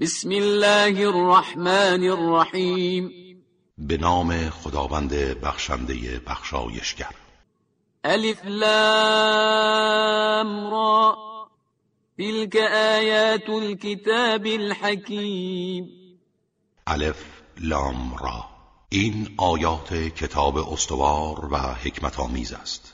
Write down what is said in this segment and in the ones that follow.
بسم الله الرحمن الرحیم به نام خداوند بخشنده بخشایشگر. الف لام را. تلك آیات الكتاب الحکیم. الف لام را. این آیات کتاب استوار و حکمت آمیز است.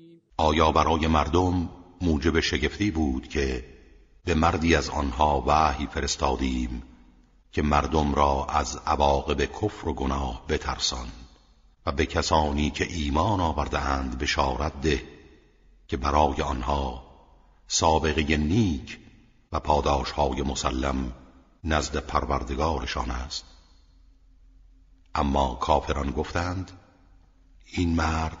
آیا برای مردم موجب شگفتی بود که به مردی از آنها وحی فرستادیم که مردم را از عواقب کفر و گناه بترسان و به کسانی که ایمان آورده اند بشارت ده که برای آنها سابقه نیک و پاداشهای مسلم نزد پروردگارشان است. اما کافران گفتند این مرد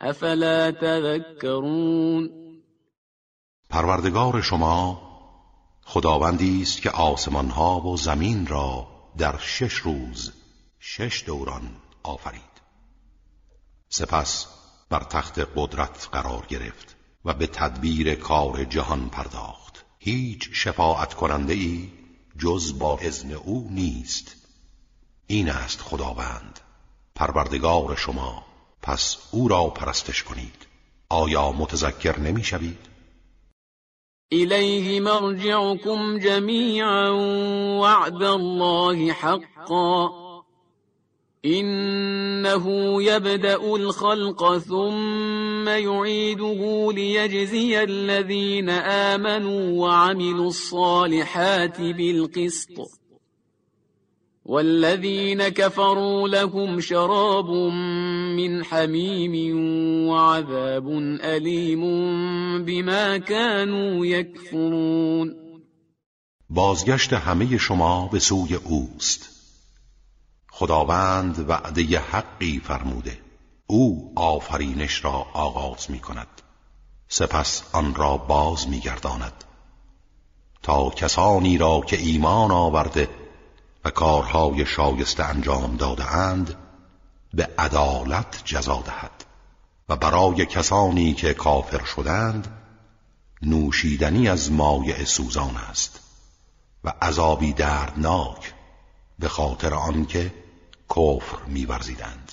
افلا تذکرون؟ پروردگار شما خداوندی است که آسمان ها و زمین را در شش روز شش دوران آفرید. سپس بر تخت قدرت قرار گرفت و به تدبیر کار جهان پرداخت. هیچ شفاعت کننده ای جز با اذن او نیست. این است خداوند. پروردگار شما پس او را پرستش کنید. آیا متذکر نمی شوید؟ إليه مرجعكم جميعا وعد الله حقا. إنه يبدأ الخلق ثم يعيده ليجزي الذين آمنوا وعملوا الصالحات بالقسط. والذين كفروا لهم شراب من حميم وعذاب أليم بما كانوا يكفرون. بازگشت همه شما به سوی اوست. خداوند وعده حقی فرموده. او آفرینش را آغاز می کند سپس آن را باز می گرداند تا کسانی را که ایمان آورده و کارهای شایسته انجام داده اند به عدالت جزا دهد. و برای کسانی که کافر شدند نوشیدنی از مایع سوزان است و عذابی دردناک به خاطر آنکه کفر می‌ورزیدند.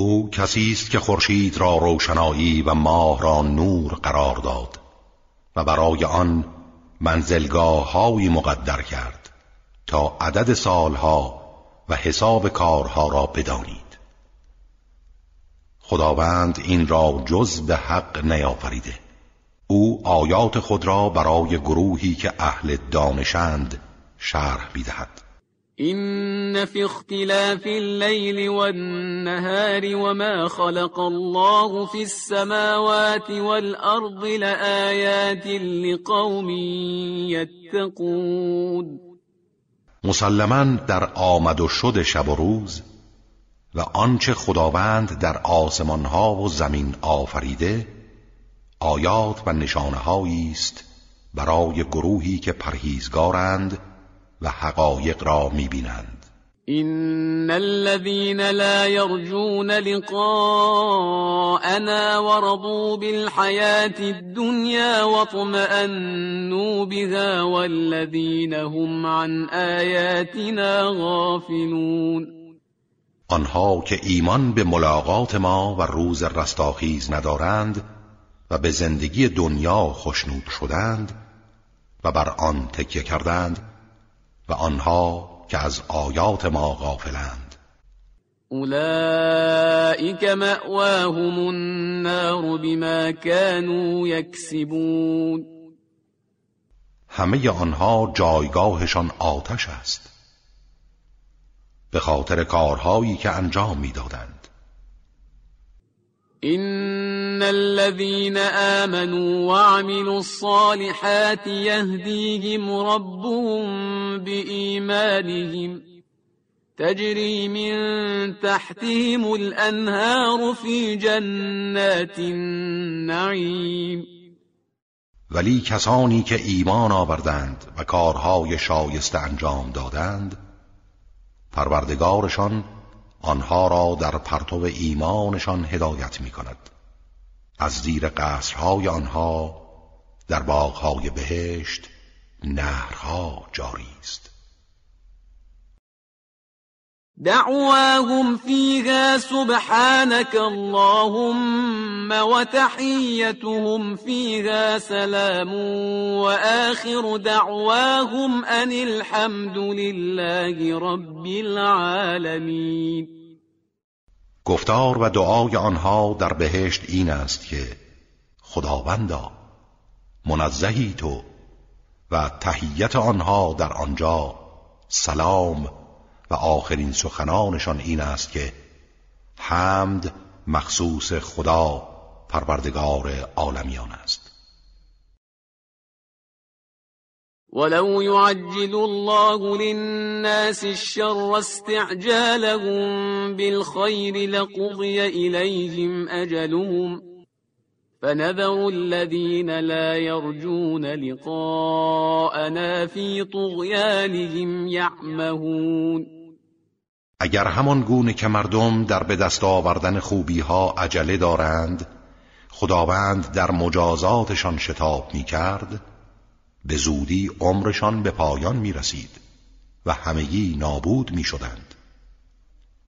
او کسی است که خورشید را روشنایی و ماه را نور قرار داد و برای آن منزلگاه هایی مقدر کرد تا عدد سالها و حساب کارها را بدانید. خداوند این را جز به حق نیافریده. او آیات خود را برای گروهی که اهل دانشند شرح بیدهد إن في اختلاف الليل والنهار وما خلق الله في السماوات والأرض لآيات لقوم يتقون. مسلما در آمد و شد شب و روز و آنچه خداوند در آسمان ها و زمین آفریده آیات و نشانه است برای گروهی که پرهیزگارند و حقایق را می‌بینند. إن الذين لا يرجون لقاءنا ورضوا بالحياة الدنيا واطمأنوا بها والذين هم عن آياتنا غافلون آنها که ایمان به ملاقات ما و روز رستاخیز ندارند و به زندگی دنیا خشنود شدند و بر آن تکیه کردند و آنها که از آیات ما غافلند. اولئک مأواهم النار بما كانوا یکسبون. همه آنها جایگاهشان آتش است. به خاطر کارهایی که انجام می‌دادند. الذين آمنوا وعملوا الصالحات يهديهم ربهم بإيمانهم تجري من تحتهم الأنهار في جنات النعيم ولی کسانی که ایمان آوردند و کارهای شایسته انجام دادند پروردگارشان آنها را در پرتو ایمانشان هدایت می کند از زیر قصرهای آنها در باغهای بهشت نهرها جاری است. دعواهم فيها سبحانك اللهم وتحيتهم فيها سلام وآخر دعواهم أن الحمد لله رب العالمين گفتار و دعای آنها در بهشت این است که خداوندا منزهی تو و تهیت آنها در آنجا سلام و آخرین سخنانشان این است که حمد مخصوص خدا پروردگار عالمیان است. ولو يعجل الله للناس الشر استعجالهم بالخير لقضي إليهم أجلهم فنذر الذين لا يرجون لقاءنا في طغيانهم يعمهون. اگر همان گونه که مردم در به دست آوردن خوبی ها عجله دارند خداوند در مجازاتشان شتاب می کرد به زودی عمرشان به پایان می رسید و همگی نابود می شدند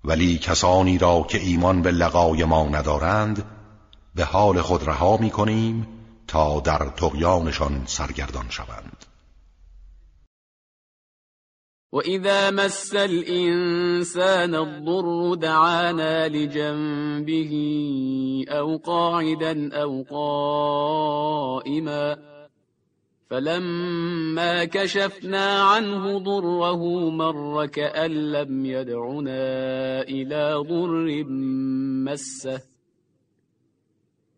ولی کسانی را که ایمان به لقای ما ندارند به حال خود رها می کنیم تا در تقیانشان سرگردان شوند. وإذا مس الإنسان الضر دعانا لجنبه أو قاعدا أو قائما فلما كشفنا عنه ضره مر كأن لم يدعنا إلى ضر مسه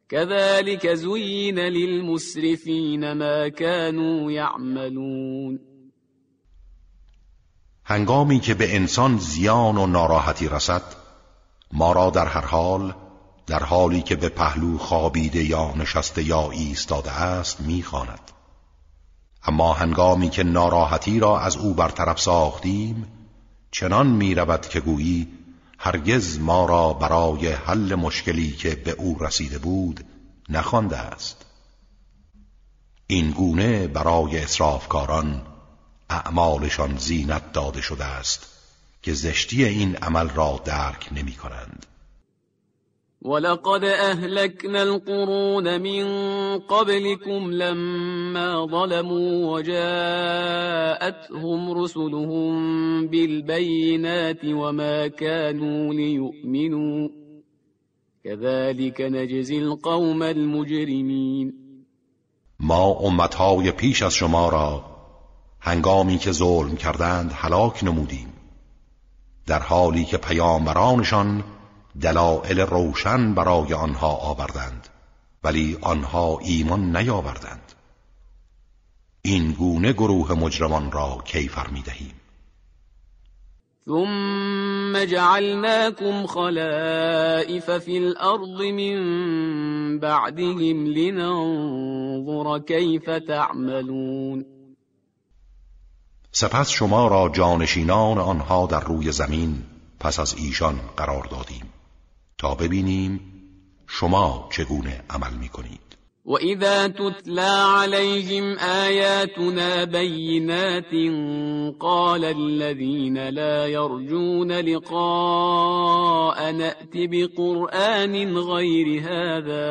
كذلك زين للمسرفين ما كانوا يعملون هنگامی که به انسان زیان و ناراحتی رسد ما را در هر حال در حالی که به پهلو خوابیده یا نشسته یا ایستاده است می‌خواند. اما هنگامی که ناراحتی را از او برطرف ساختیم چنان می‌رود که گویی هرگز ما را برای حل مشکلی که به او رسیده بود نخوانده است. این گونه برای اصرافکاران اعمالشان زینت داده شده است که زشتی این عمل را درک نمی کنند ولقد أهلكنا القرون من قبلكم لما ظلموا وجاءتهم رسلهم بالبينات وما كانوا ليؤمنوا كذلك نجزي القوم المجرمين. ما امتهای پیش از شما را هنگامی که ظلم کردند هلاک نمودیم در حالی که پیامبرانشان دلائل روشن برای آنها آوردند ولی آنها ایمان نیاوردند. این گونه گروه مجرمان را کیفر می دهیم ثم جعلناكم خلائف في الأرض من بعدهم لننظر كيف تعملون. سپس شما را جانشینان آنها در روی زمین پس از ایشان قرار دادیم. تا ببینیم شما چگونه عمل می کنید وإذا تتلى عليهم آياتنا بينات قال الذين لا يرجون لقاء نأت بقرآن غير هذا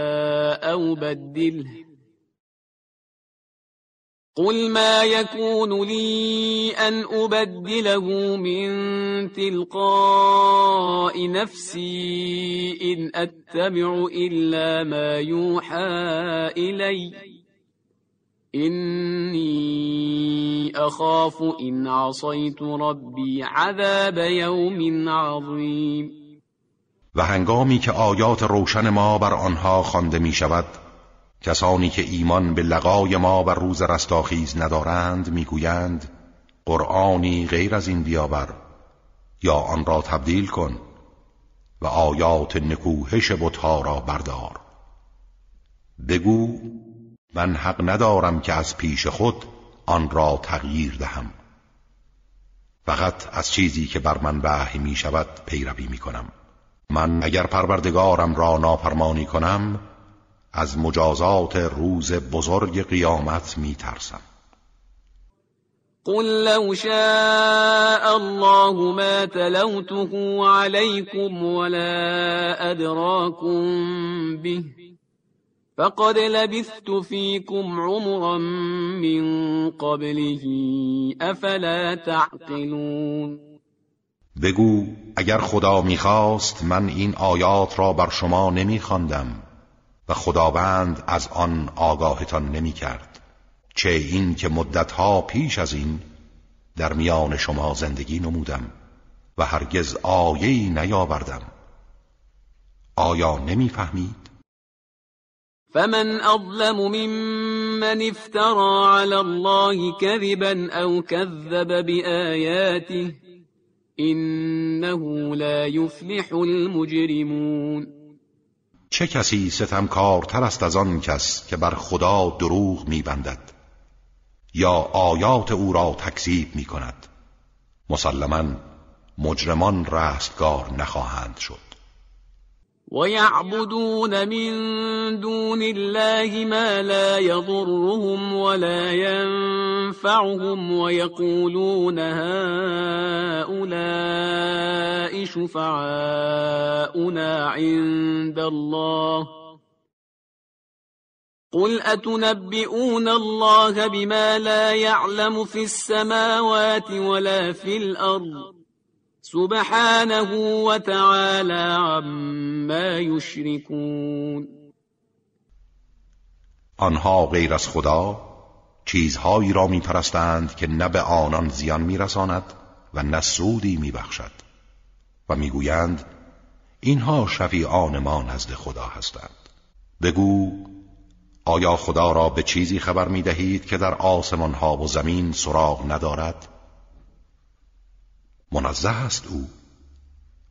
أو بدله قل ما يكون لي أن أبدله من تلقاء نفسي إن أتبع إلا ما يوحى إلي إني أخاف إن عصيت ربي عذاب يوم عظيم و هنگامی که آیات روشن ما بر آنها خوانده می شود کسانی که ایمان به لقای ما بر روز رستاخیز ندارند می‌گویند قرآنی غیر از این بیاور یا آن را تبدیل کن و آیات نکوهش بتها را بردار. بگو من حق ندارم که از پیش خود آن را تغییر دهم. فقط از چیزی که بر من وحی می شود پیروی می کنم من اگر پروردگارم را نافرمانی کنم از مجازات روز بزرگ قیامت می ترسم قل لو شاء الله ما تلوته عليكم ولا أدراكم به فقد لبثت فيكم عمرا من قبله افلا تعقلون. بگو اگر خدا می‌خواست من این آیات را بر شما نمیخواندم. و خداوند از آن آگاهتان نمی کرد چه این که مدتها پیش از این در میان شما زندگی نمودم و هرگز آیهی نیاوردم آیا نمی‌فهمید؟ فمن اظلم ممن افترى على الله كذبا او كذب بآياته انه لا يفلح المجرمون چه کسی ستمکارتر است از آن کس که بر خدا دروغ میبندد یا آیات او را تکذیب می کند مسلما مجرمان رستگار نخواهند شد. ويعبدون من دون الله ما لا يضرهم ولا ينفعهم ويقولون هؤلاء شفعاؤنا عند الله. قل أتنبئون الله بما لا يعلم في السماوات ولا في الأرض؟ سبحانه وتعالى عما يشركون. آنها غیر از خدا چیزهایی را میپرستند که نه به آنان زیان میرساند و نه سودی میبخشد. و می‌گویند اینها شفیعان ما نزد خدا هستند. بگو آیا خدا را به چیزی خبر می دهید که در آسمان ها و زمین سراغ ندارد؟ منزه است او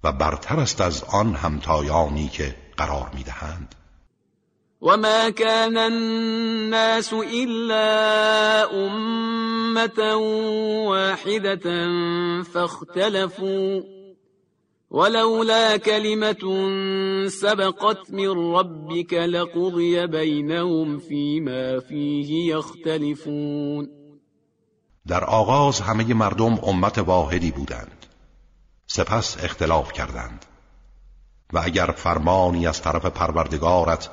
و برتر است از آن همتایانی که قرار می‌دهند. وما كان الناس إلا أمة واحدة فاختلفوا ولولا كلمة سبقت من ربك لقضي بينهم فيما فيه يختلفون. در آغاز همه مردم امت واحدی بودند. سپس اختلاف کردند. و اگر فرمانی از طرف پروردگارت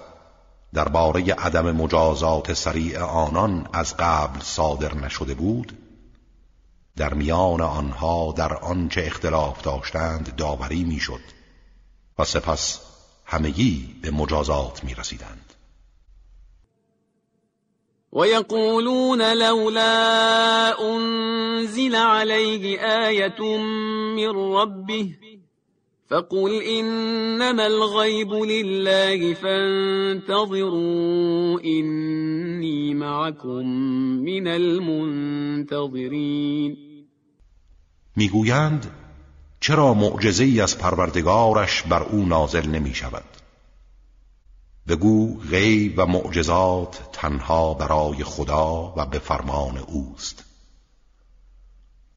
درباره عدم مجازات سریع آنان از قبل صادر نشده بود در میان آنها در آنچه اختلاف داشتند داوری می‌شد و سپس همگی به مجازات می رسیدند ويقولون لولا أنزل عليه آية من ربه فقل إنما الغيب لله فانتظروا إني معكم من المنتظرين. میگویند چرا معجزه از پروردگارش بر أو نازل نمی شود بگو غیب و معجزات تنها برای خدا و به فرمان اوست.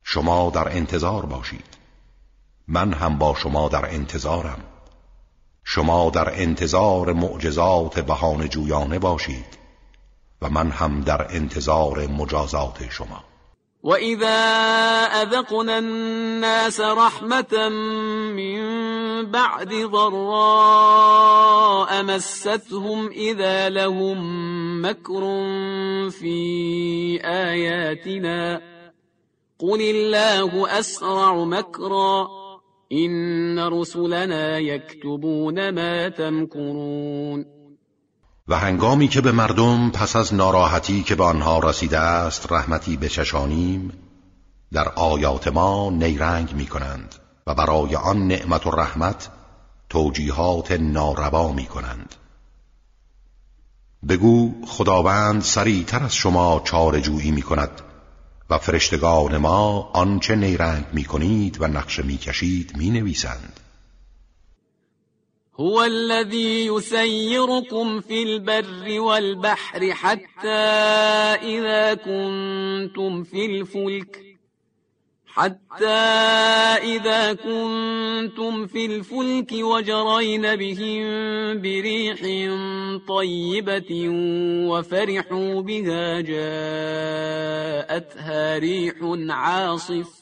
شما در انتظار باشید. من هم با شما در انتظارم. شما در انتظار معجزات بهانه جویانه باشید و من هم در انتظار مجازات شما. وإذا أذقنا الناس رحمة من بعد ضراء مستهم إذا لهم مكر في آياتنا قل الله أسرع مكرا إن رسلنا يكتبون ما تمكرون و هنگامی که به مردم پس از ناراحتی که به آنها رسیده است رحمتی بچشانیم در آیات ما نیرنگ می کنند و برای آن نعمت و رحمت توجیهات ناروا می کنند بگو خداوند سریعتر از شما چارجویی می کند و فرشتگان ما آنچه نیرنگ می کنید و نقشه می کشید می نویسند هو الذي يسيركم في البر والبحر حتى إذا كنتم في الفلك حتى إذا كنتم في الفلك وجرين بهم بريح طيبة وفرحوا بها جاءتها ريح عاصف.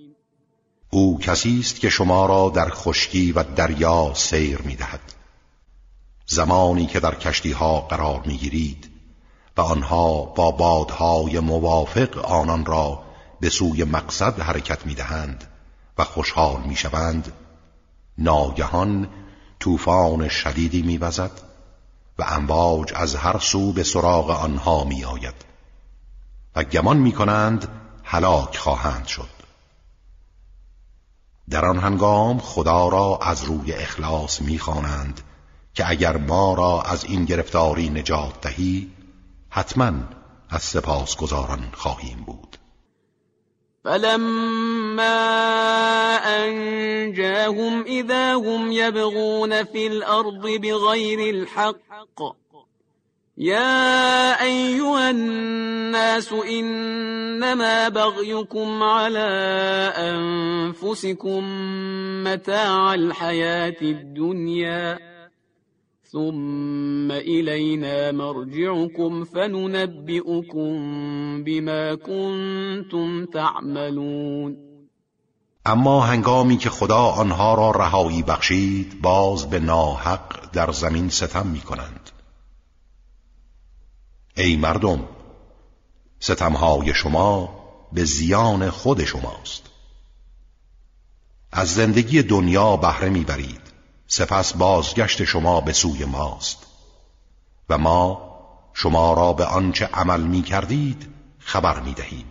او کسی است که شما را در خشکی و دریا سیر می دهد. زمانی که در کشتی ها قرار می گیرید و آنها با بادهای موافق آنان را به سوی مقصد حرکت می دهند و خوشحال می شوند ناگهان طوفان شدیدی می وزد و امواج از هر سو به سراغ آنها می آید و گمان می کنند هلاک خواهند شد در آن هنگام خدا را از روی اخلاص می‌خوانند که اگر ما را از این گرفتاری نجات دهی حتما از سپاسگزاران خواهیم بود. فلما انجاهم اذا هم يبغون في الارض بغير الحق يا أيها الناس إنما بغيكم على أنفسكم متاع الحياة الدنيا ثم إلينا مرجعكم فننبئكم بما كنتم تعملون. اما هنگامی که خدا آنها را رهایی بخشید باز به ناحق در زمین ستم می کنند ای مردم ستمهای شما به زیان خود شماست. از زندگی دنیا بهره می‌برید سپس بازگشت شما به سوی ماست. و ما شما را به آنچه عمل می کردید خبر می دهیم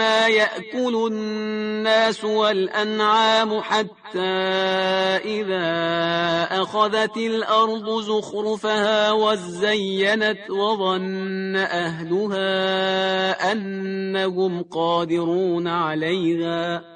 يأكل الناس والأنعام حتى إذا أخذت الأرض زخرفها وزينت وظن أهلها أنهم قادرون عليها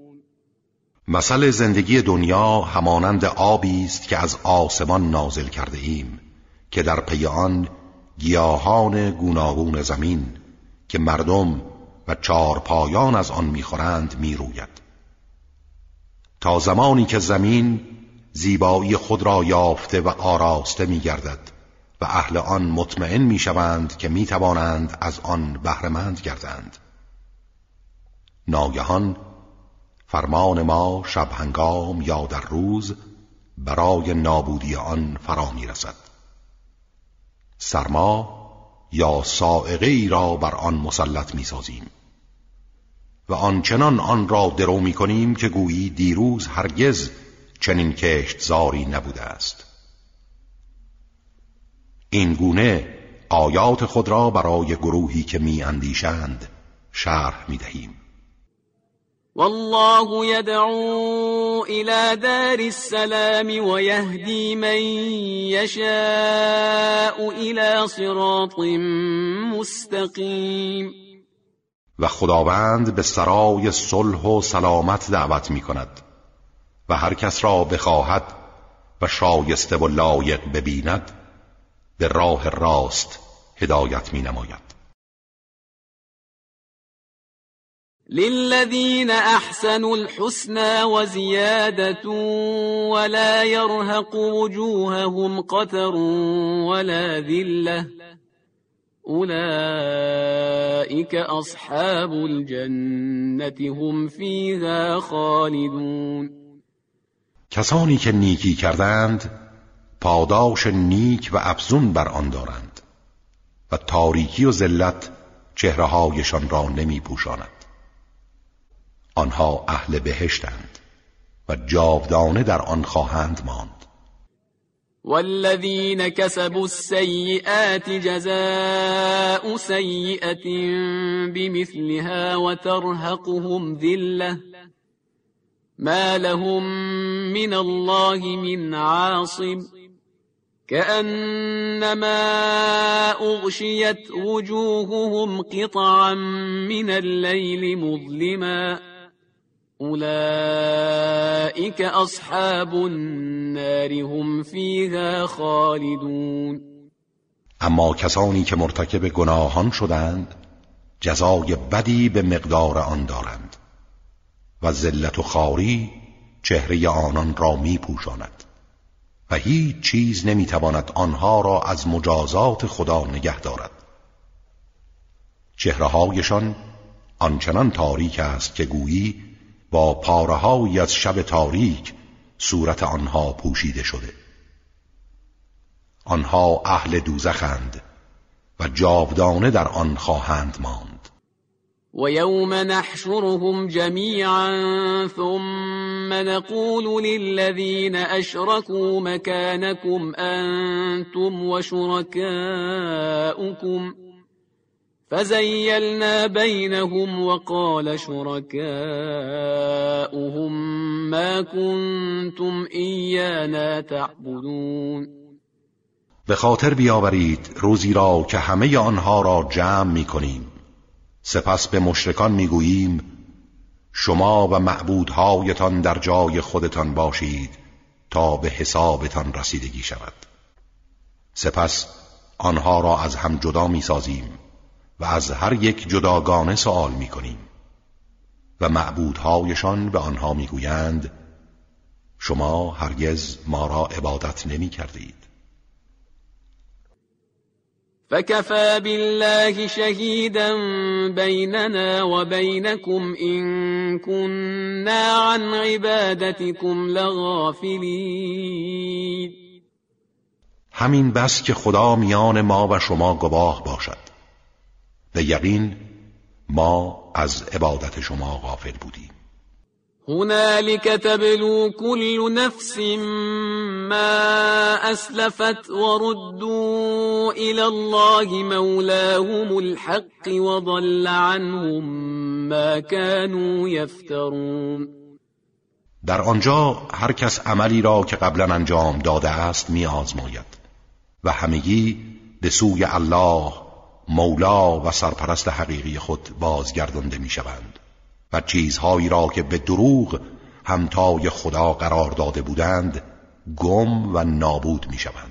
مثل زندگی دنیا همانند آبی است که از آسمان نازل کرده ایم که در پی آن گیاهان گوناگون زمین که مردم و چارپایان از آن می‌خورند می‌روید. تا زمانی که زمین زیبایی خود را یافته و آراسته میگردد و اهل آن مطمئن می‌شوند که می‌توانند از آن بهرهمند گردند. ناگهان فرمان ما شب هنگام یا در روز برای نابودی آن فرا می‌رسد. سرما یا سائقه ای را بر آن مسلط می‌سازیم و آنچنان آن را درو می کنیم که گویی دیروز هرگز چنین زاری نبوده است. این گونه آیات خود را برای گروهی که می اندیشند شرح می دهیم والله يدعو إلى دار السلام ويهدي من يشاء إلى صراط مستقیم و خداوند به سرای صلح و سلامت دعوت می کند و هر کس را بخواهد و شایسته و لایق ببیند به راه راست هدایت می نماید للذين احسنوا الحسنى وزياده ولا يرهق وجوههم قتر ولا ذله اولئك اصحاب الجنه هم فيها خالدون کسانی که نیکی کردند پاداش نیک و افزون بر آن دارند و تاریکی و ذلت چهرههایشان را نمی پوشاند آنها اهل بهشتند و جاودانه در آن خواهند ماند. والذين كسبوا السيئات جزاء سيئة بمثلها وترهقهم ذلة. ما لهم من الله من عاصم. كأنما أغشيت وجوههم قطعا من الليل مظلما. اولئك اصحاب النار هم فيها خالدون اما کسانی که مرتکب گناهان شدند جزای بدی به مقدار آن دارند و ذلت و خاری چهره آنان را می پوشاند و هیچ چیز نمی‌تواند آنها را از مجازات خدا نگه دارد. چهرههایشان آنچنان تاریک است که گویی با پارههایی از شب تاریک صورت آنها پوشیده شده. آنها اهل دوزخند و جاودانه در آن خواهند ماند. و یوم نحشرهم جمیعا ثم نقول للذین اشركوا مكانكم انتم وشركاؤكم فزيلنا بينهم وقال شركاؤهم ما كنتم إيانا تعبدون به خاطر بیاورید روزی را که همه آنها را جمع می کنیم سپس به مشرکان می گوییم شما و معبودهایتان در جای خودتان باشید تا به حسابتان رسیدگی شود. سپس آنها را از هم جدا می سازیم و از هر یک جداگانه سوال می کنیم و معبودهایشان به آنها می‌گویند شما هرگز ما را عبادت نمی کردید فكفى بالله شهيدا بيننا وبينكم إن كنا عن عبادتكم لغافلين همین بس که خدا میان ما و شما گواه باشد. به یقین ما از عبادت شما غافل بودیم. هنالك تبلو كل نفس ما اسلفت وردوا الى الله مولاهم الحق وضل عنهم ما كانوا يفترون در آنجا هر کس عملی را که قبلا انجام داده است می آزماید و همگی به سوی الله مولا و سرپرست حقیقی خود بازگردانده می شوند و چیزهایی را که به دروغ همتای خدا قرار داده بودند گم و نابود می شوند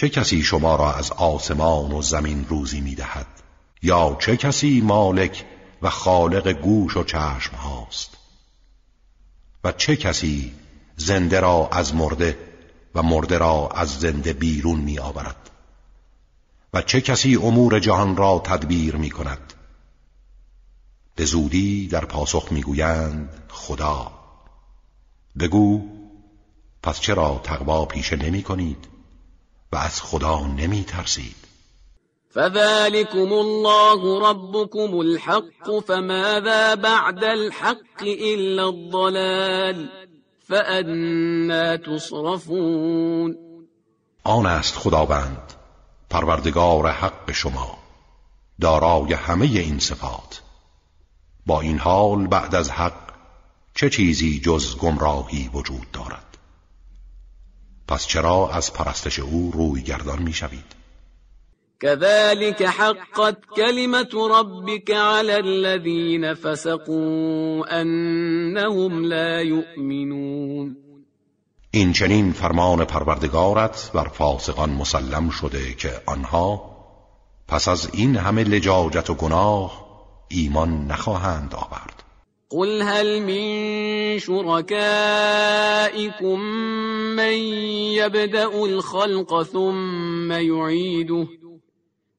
چه کسی شما را از آسمان و زمین روزی می دهد یا چه کسی مالک و خالق گوش و چشم هاست؟ و چه کسی زنده را از مرده و مرده را از زنده بیرون می آورد و چه کسی امور جهان را تدبیر می کند به زودی در پاسخ می‌گویند خدا. بگو پس چرا تقوا پیشه نمی کنید و از خدا نمی ترسید فذلكم الله ربكم الحق فماذا بعد الحق إلا الضلال؟ فأنا تصرفون. آن است خداوند پروردگار حق شما دارای همه این صفات. با این حال بعد از حق چه چیزی جز گمراهی وجود دارد؟ پس چرا از پرستش او روی گردان می شوید كذلك حقت كلمة ربك على الذين فسقوا أنهم لا يؤمنون. این چنین فرمان پروردگارت بر فاسقان مسلم شده که آنها پس از این همه لجاجت و گناه ایمان نخواهند آورد. قل هل من شركائكم من يبدأ الخلق ثم يعيده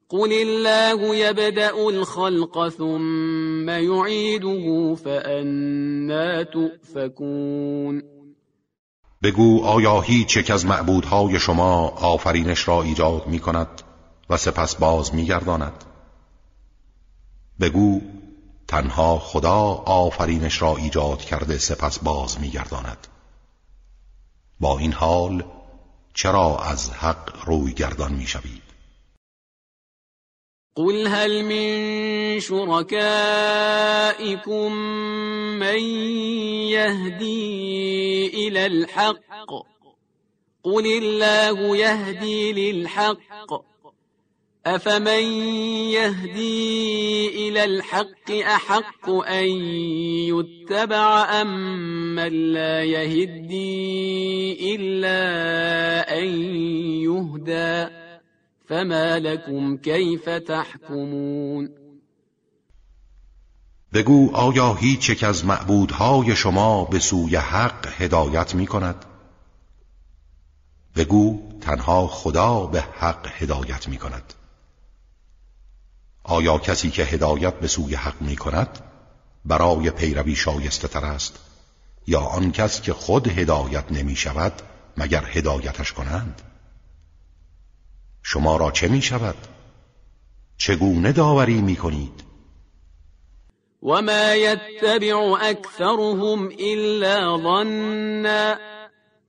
قل الله يبدأ الخلق ثم يعيده فأنا تؤفكون بگو آیا هیچ یک از معبودهای شما آفرینش را ایجاد می کند و سپس باز می گرداند بگو تنها خدا آفرینش را ایجاد کرده سپس باز میگرداند. با این حال چرا از حق روی گردان می‌شوید؟ قل هل من شركائكم من يهدي إلى الحق. قل الله يهدي للحق. أفمن يهدي إلى الحق أحق أن يتبع أم من لا يهدي إلا أن يهدى فما لكم كيف تحكمون بگو آیا هیچ یک از معبودهای شما به سوی حق هدایت می کند؟ بگو تنها خدا به حق هدایت می کند آیا کسی که هدایت به سوی حق می کند برای پیروی شایسته تر است؟ یا آن کس که خود هدایت نمی شود مگر هدایتش کنند؟ شما را چه می شود چگونه داوری می کنید وما يتبع اكثرهم الا ظنا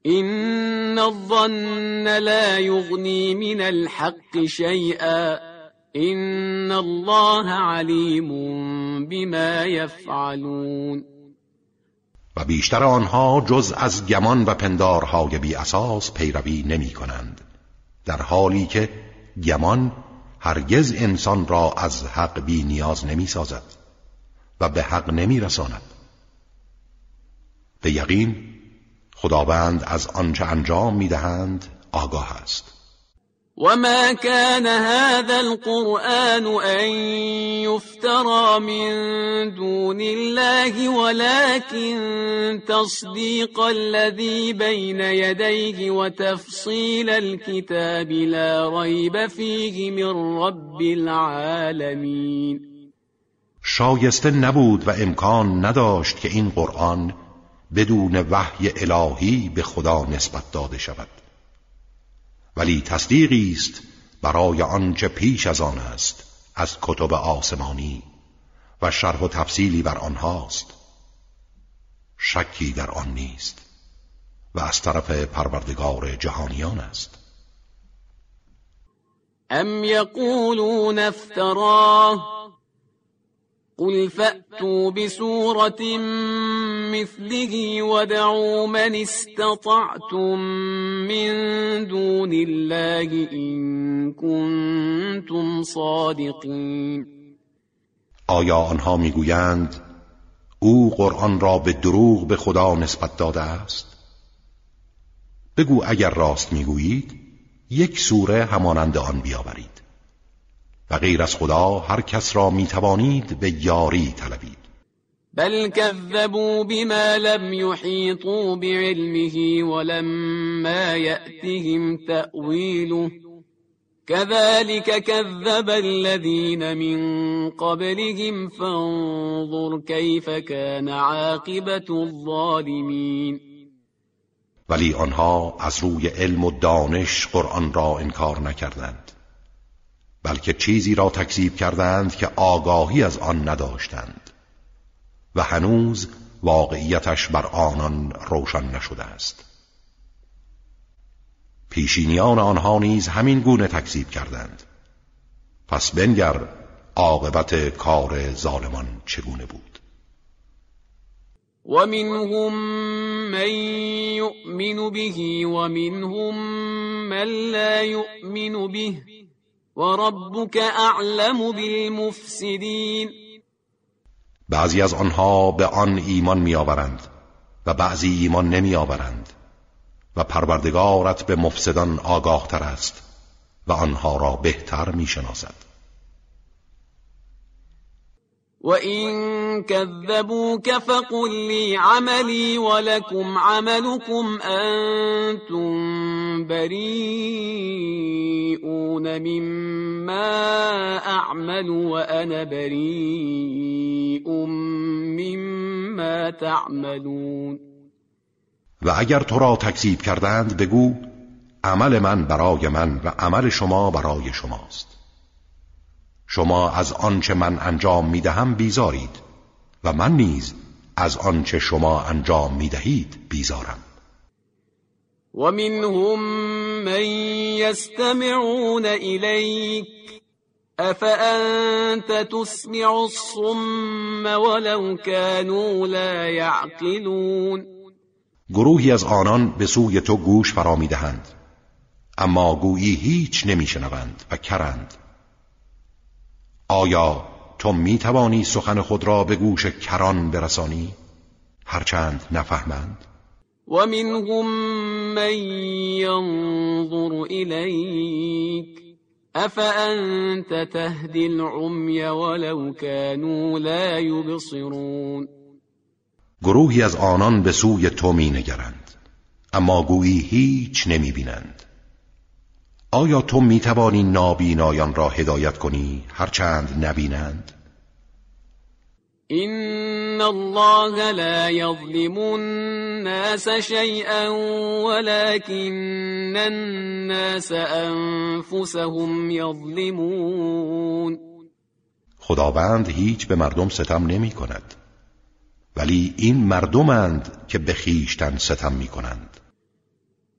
ان الظن لا يغني من الحق شيئا این الله علیم بما یفعلون و بیشتر آنها جز از گمان و پندارهای بی اساس پیروی نمی کنند. در حالی که گمان هرگز انسان را از حق بی نیاز نمی سازد و به حق نمی رساند. به یقین خداوند از آنچه انجام می دهند آگاه است. وما كان هذا القرآن أن يفترى من دون الله ولكن تصديق الذي بين يديه وتفصيل الكتاب لا ريب فيه من رب العالمين شایسته نبود و امکان نداشت که این قرآن بدون وحی الهی به خدا نسبت داده شود. ولی تصدیقی است برای آنچه پیش از آن است از کتب آسمانی و شرح و تفصیلی بر آنهاست. شکی در آن نیست و از طرف پروردگار جهانیان است. ام یقولون افتراه؟ قل فأتوا بسورة مثله ودعوا من استطعتم من دون الله إن كنتم صادقين آیا آنها می‌گویند او قرآن را به دروغ به خدا نسبت داده است بگو اگر راست می‌گویید یک سوره همانند آن بیاورید. و غیر از خدا هر کس را می توانید به یاری طلبید. بل كذبوا بما لم يحيطوا بعلمه ولما يأتهم تأويله كذلك كذب الذين من قبلهم فانظر كيف كان عاقبة الظالمين ولی آنها از روی علم و دانش قرآن را انکار نکردند. بلکه چیزی را تکذیب کردند که آگاهی از آن نداشتند. و هنوز واقعیتش بر آنان روشن نشده است. پیشینیان آنها نیز همین گونه تکذیب کردند. پس بنگر عاقبت کار ظالمان چگونه بود؟ ومنهم من يؤمن به ومنهم من لا يؤمن به. وربك اعلم بالمفسدين. بعضی از آنها به آن ایمان میآورند و بعضی ایمان نمیآورند و پروردگارت به مفسدان آگاه تر است و آنها را بهتر می‌شناسد. وَإِن كَذَّبُوكَ فَقُل لِّي عَمَلِي وَلَكُمْ عَمَلُكُمْ أَنتُم بَرِيئُونَ مِمَّا أَعْمَلُ وَأَنَا بَرِيءٌ مِّمَّا تَعْمَلُونَ. و اگر تو را تکذیب کردند بگو عمل من برای من و عمل شما برای شماست. شما از آنچه من انجام می‌دهم بیزارید و من نیز از آنچه شما انجام می‌دهید بیزارم. و منهم من یستمعون الیک افانت تسمع الصم ولو كانوا لا يعقلون؟ گروهی از آنان به سوی تو گوش فرا می‌دهند اما گویی هیچ نمیشنوند و کرند. آیا تو می توانی سخن خود را به گوش کران برسانی؟ هرچند نفهمند. و منهم من ینظر الیک افانت تهدی العمی ولو كانوا لا یبصرون گروهی از آنان به سوی تو می نگرند اما گویی هیچ نمی بینند آیا تو می توانی نابینایان را هدایت کنی هرچند نبینند؟ این الله لا یظلم الناس شیئا ولكن الناس انفسهم یظلمون خداوند هیچ به مردم ستم نمی کند ولی این مردمند که به خیشتن ستم می کنند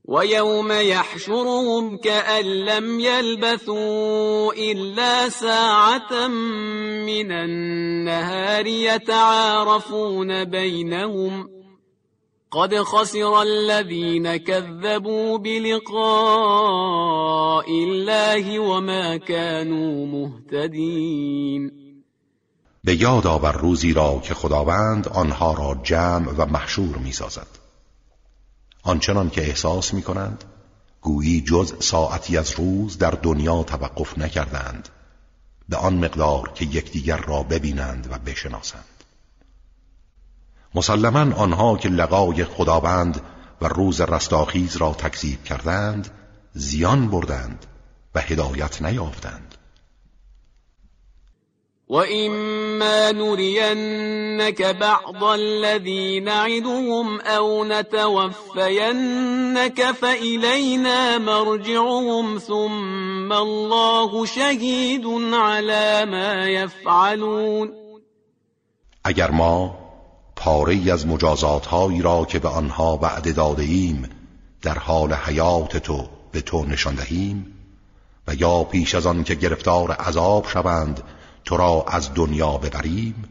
ويوم يحشرهم كأن لم يلبثوا إلا ساعة من النهار يتعارفون بينهم قد خسر الذين كذبوا بلقاء الله وما كانوا مهتدين. به یاد آور روزی را که خداوند آنها را جمع و محشور میسازد. آنچنان که احساس می کنند گویی جز ساعتی از روز در دنیا توقف نکردند به آن مقدار که یکدیگر را ببینند و بشناسند. مسلما آنها که لقای خداوند و روز رستاخیز را تکذیب کردند زیان بردند و هدایت نیافتند. وَإِمَّا نُرِيَنَّكَ بَعْضَ الَّذِي نَعِدُهُمْ أَوْ نَتَوَفَّيَنَّكَ فَإِلَيْنَا مَرْجِعُهُمْ ثُمَّ اللَّهُ شَهِيدٌ عَلَى مَا يَفْعَلُونَ. اگر ما پاره از مجازات هایی را که به آنها وعده داده ایم در حال حیات تو به تو نشان دهیم و یا پیش از آن که گرفتار عذاب شوند تو را از دنیا ببریم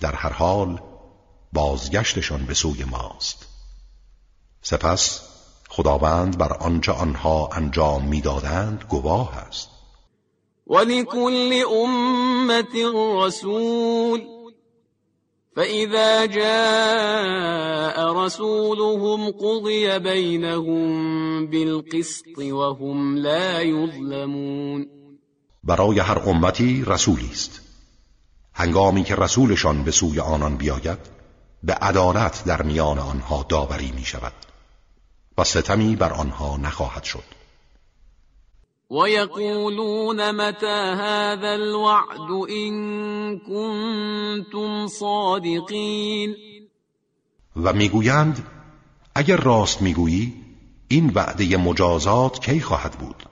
در هر حال بازگشتشان به سوی ماست. سپس خداوند بر آنچه آنها انجام می‌دادند گواه است. ولكل أمة رسول فإذا جاء رسولهم قضي بينهم بالقسط وهم لا يظلمون برای هر امتی رسولی است. هنگامی که رسولشان به سوی آنان بیاید به عدالت در میان آنها داوری می شود و ستمی بر آنها نخواهد شد. ويقولون متى هذا الوعد إن كنتم صادقين؟ و می‌گویند اگر راست می‌گویی این وعده مجازات کی خواهد بود؟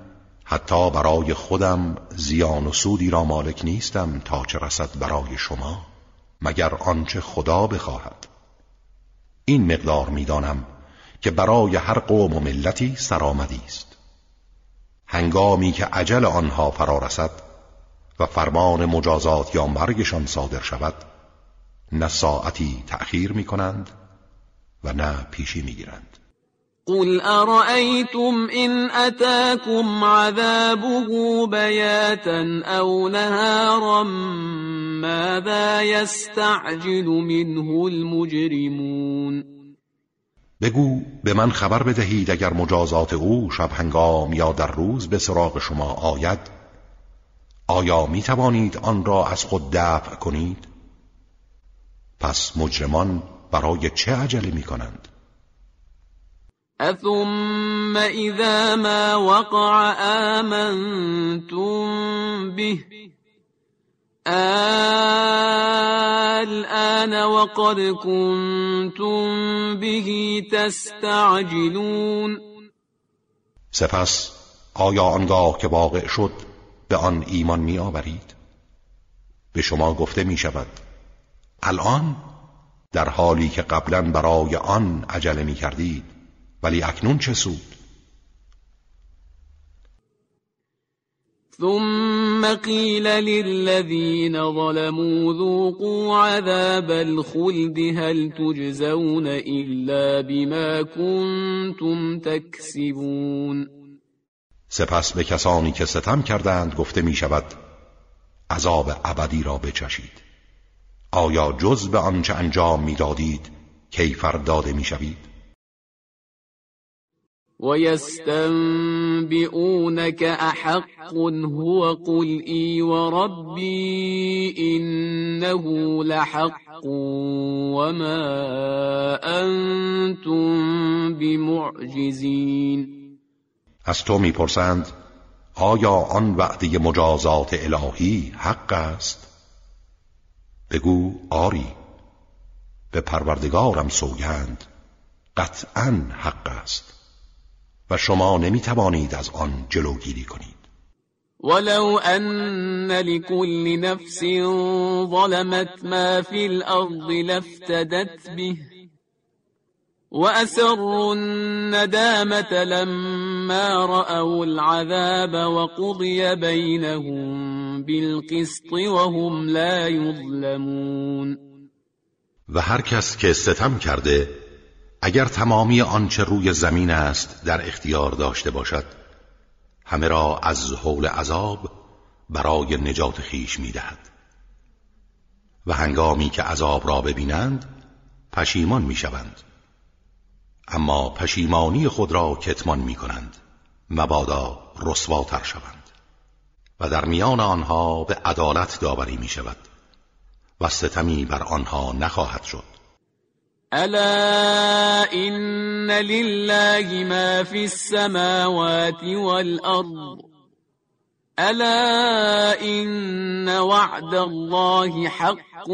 حتی برای خودم زیان و سودی را مالک نیستم تا چه رسد برای شما مگر آنچه خدا بخواهد. این مقدار می‌دانم که برای هر قوم و ملتی سرآمدی است. هنگامی که عجل آنها فرا رسد و فرمان مجازات یا مرگشان صادر شود نه ساعتی تأخیر می کنند و نه پیشی می گیرند قل أرأيتم إن أتاكم عذابه بياتا أو نهارا ماذا يستعجل منه المجرمون بگو به من خبر بدهید اگر مجازات او شب هنگام یا در روز به سراغ شما آید آیا می توانید آن را از خود دفع کنید؟ پس مجرمان برای چه عجله می کنند؟ اثم اذا ما وقع آمنتم به الآن وقد كنتم به تستعجلون سپس آیا آنگاه که واقع شد به آن ایمان می آورید؟ به شما گفته می شود الان در حالی که قبلا برای آن عجله می کردید ولی اکنون چه سود؟ ثم قيل للذين ظلموا ذوقوا عذاب الخلد هل تجزون إلا بما كنتم تكسبون سپس به کسانی که ستم کردند گفته می شود عذاب ابدی را بچشید آیا جز به آنچه انجام می‌دادید کیفر داده می شوید؟ ويستنبئونك أحق هو قل إي وربي إنه لحق وما أنتم بمعجزين از تو می‌پرسند آیا آن وعده مجازات الهی حق است؟ بگو آری. به پروردگارم سوگند قطعا حق است. و شما نمی توانید از آن جلوگیری کنید. ولو ان لكل نفس ظلمت ما في الارض لافتدت به واسروا الندامه لما راوا العذاب وقضي بينهم بالقسط وهم لا يظلمون. و هر کس که ستم کرده اگر تمامی آنچه روی زمین است در اختیار داشته باشد همه را از حول عذاب برای نجات خیش می‌دهد. و هنگامی که عذاب را ببینند پشیمان می‌شوند. اما پشیمانی خود را کتمان می کنند مبادا رسواتر شوند. و در میان آنها به عدالت داوری می شود و ستمی بر آنها نخواهد شد. الا ان لله ما في السماوات والارض الا ان وعد الله حق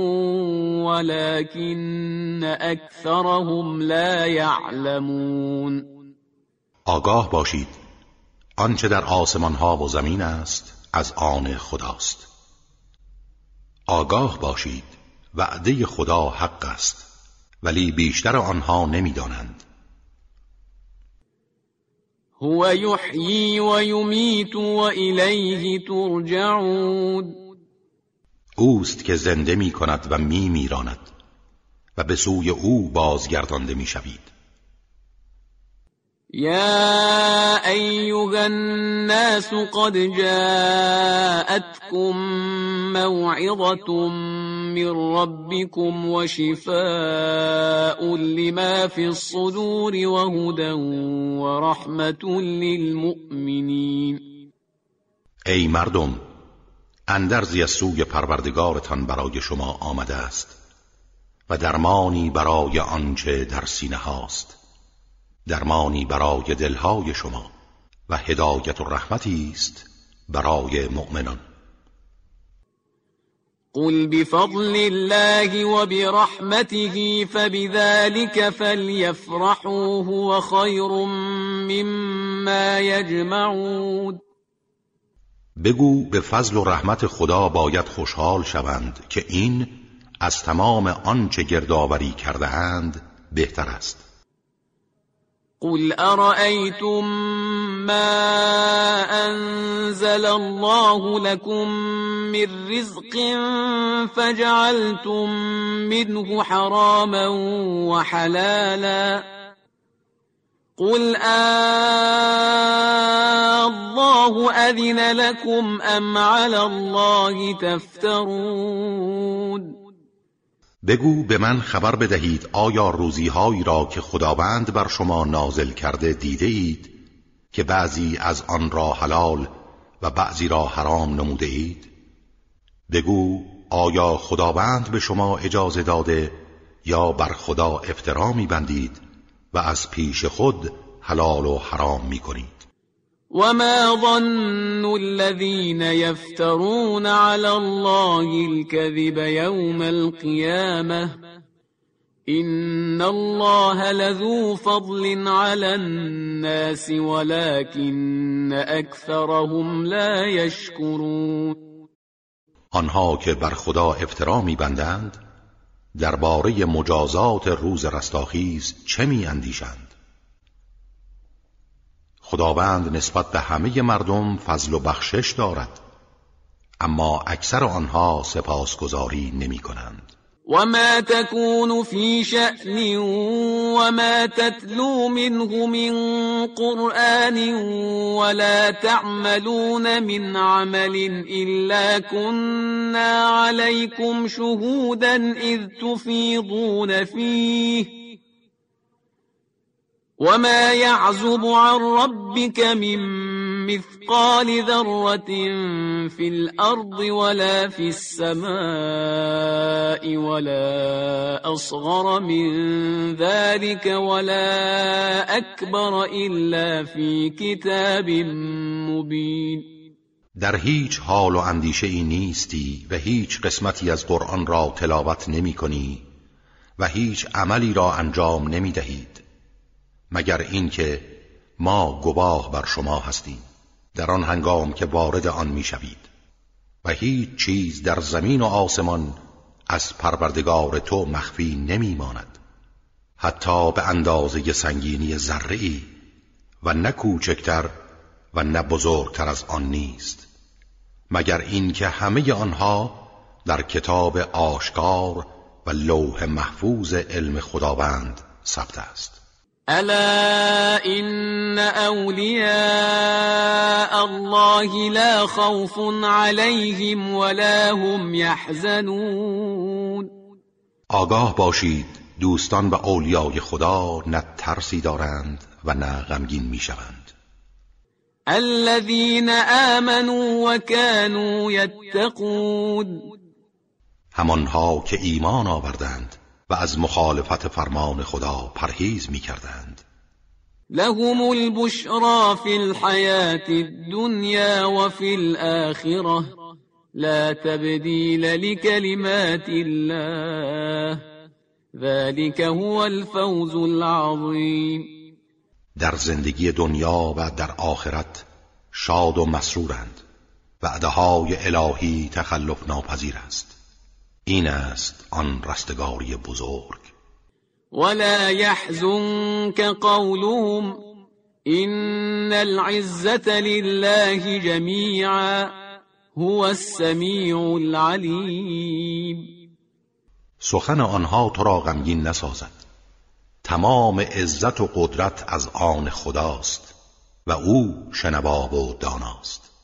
ولكن اکثرهم لا يعلمون. آگاه باشید. آنچه در آسمان ها و زمین است از آن خداست. آگاه باشید. وعده خدا حق است. ولی بیشتر آنها نمی‌دانند. هو یحیی و یمیت و الیه ترجعون. اوست که زنده می کند و می میراند و به سوی او بازگردانده می شوید يا ايها الناس قد جاءتكم موعظه من ربكم وشفاء لما في الصدور وهدى ورحمه للمؤمنين. ای مردم اندرزی از سوی پروردگارتان برای شما آمده است و درمانی برای آنچه در سینه هاست. درمانی برای دلهای شما و هدایت و رحمتی است برای مؤمنان. قل بفضل الله وبرحمته فبذلك فليفرحوا هو خير مما يجمعون. بگو به فضل و رحمت خدا باید خوشحال شوند که این از تمام آنچه گردآوری کرده اند بهتر است. قل أرأيتم ما أنزل الله لكم من رزق فجعلتم منه حراما وحلالا قل آه الله أذن لكم أم على الله تفترون بگو به من خبر بدهید آیا روزیهایی را که خداوند بر شما نازل کرده دیده اید که بعضی از آن را حلال و بعضی را حرام نموده اید بگو آیا خداوند به شما اجازه داده یا بر خدا افترا می بندید و از پیش خود حلال و حرام می کنید وما ظن الذين يفترون على الله الكذب يوم القيامة إن الله لذو فضل على الناس ولكن أكثرهم لا يشكرون آنها که بر خدا افترا میبندند درباره مجازات روز رستاخیز چه می اندیشند خداوند نسبت به همه مردم فضل و بخشش دارد. اما اکثر آنها سپاسگزاری نمی کنند. وما تكون في شأن وما تتلو منه من قرآن ولا تعملون من عمل إلا كنا عليكم شهودا إذ تفيضون فيه وما يعزب عن ربك من مثقال ذرة في الأرض ولا في السماء ولا أصغر من ذلك ولا أكبر إلا في كتاب مبين در هیچ حال و اندیشه ای نیستی و هیچ قسمتی از قرآن را تلاوت نمی کنی و هیچ عملی را انجام نمی دهید مگر اینکه ما گواه بر شما هستیم در آن هنگام که وارد آن می‌شوید. و هیچ چیز در زمین و آسمان از پروردگار تو مخفی نمیماند. حتی به اندازه سنگینی ذره و نه کوچکتر و نه بزرگتر از آن نیست. مگر اینکه همه آنها در کتاب آشکار و لوح محفوظ علم خداوند ثبت است. الا ان اولیاء الله لا خوف عليهم ولا هم يحزنون. آگاه باشید دوستان و اولیای خدا نه ترسی دارند و نه غمگین می‌شوند. الذين آمنوا وكانوا يتقون. همانها که ایمان آوردند و از مخالفت فرمان خدا پرهیز می کردند لهم البشرا في الحياة الدنيا وفي الآخرة. لا تبديل لكلمات الله. ذلك هو الفوز العظیم در زندگی دنیا و در آخرت شاد و مسرورند وعده های الهی تخلف ناپذیر است. این است آن رستگاری بزرگ. ولا يحزنك قولهم إن العزة لله جميعا هو السمیع العلیم سخن آنها تو را غمگین نسازد. تمام عزت و قدرت از آن خداست و او شنواب و داناست.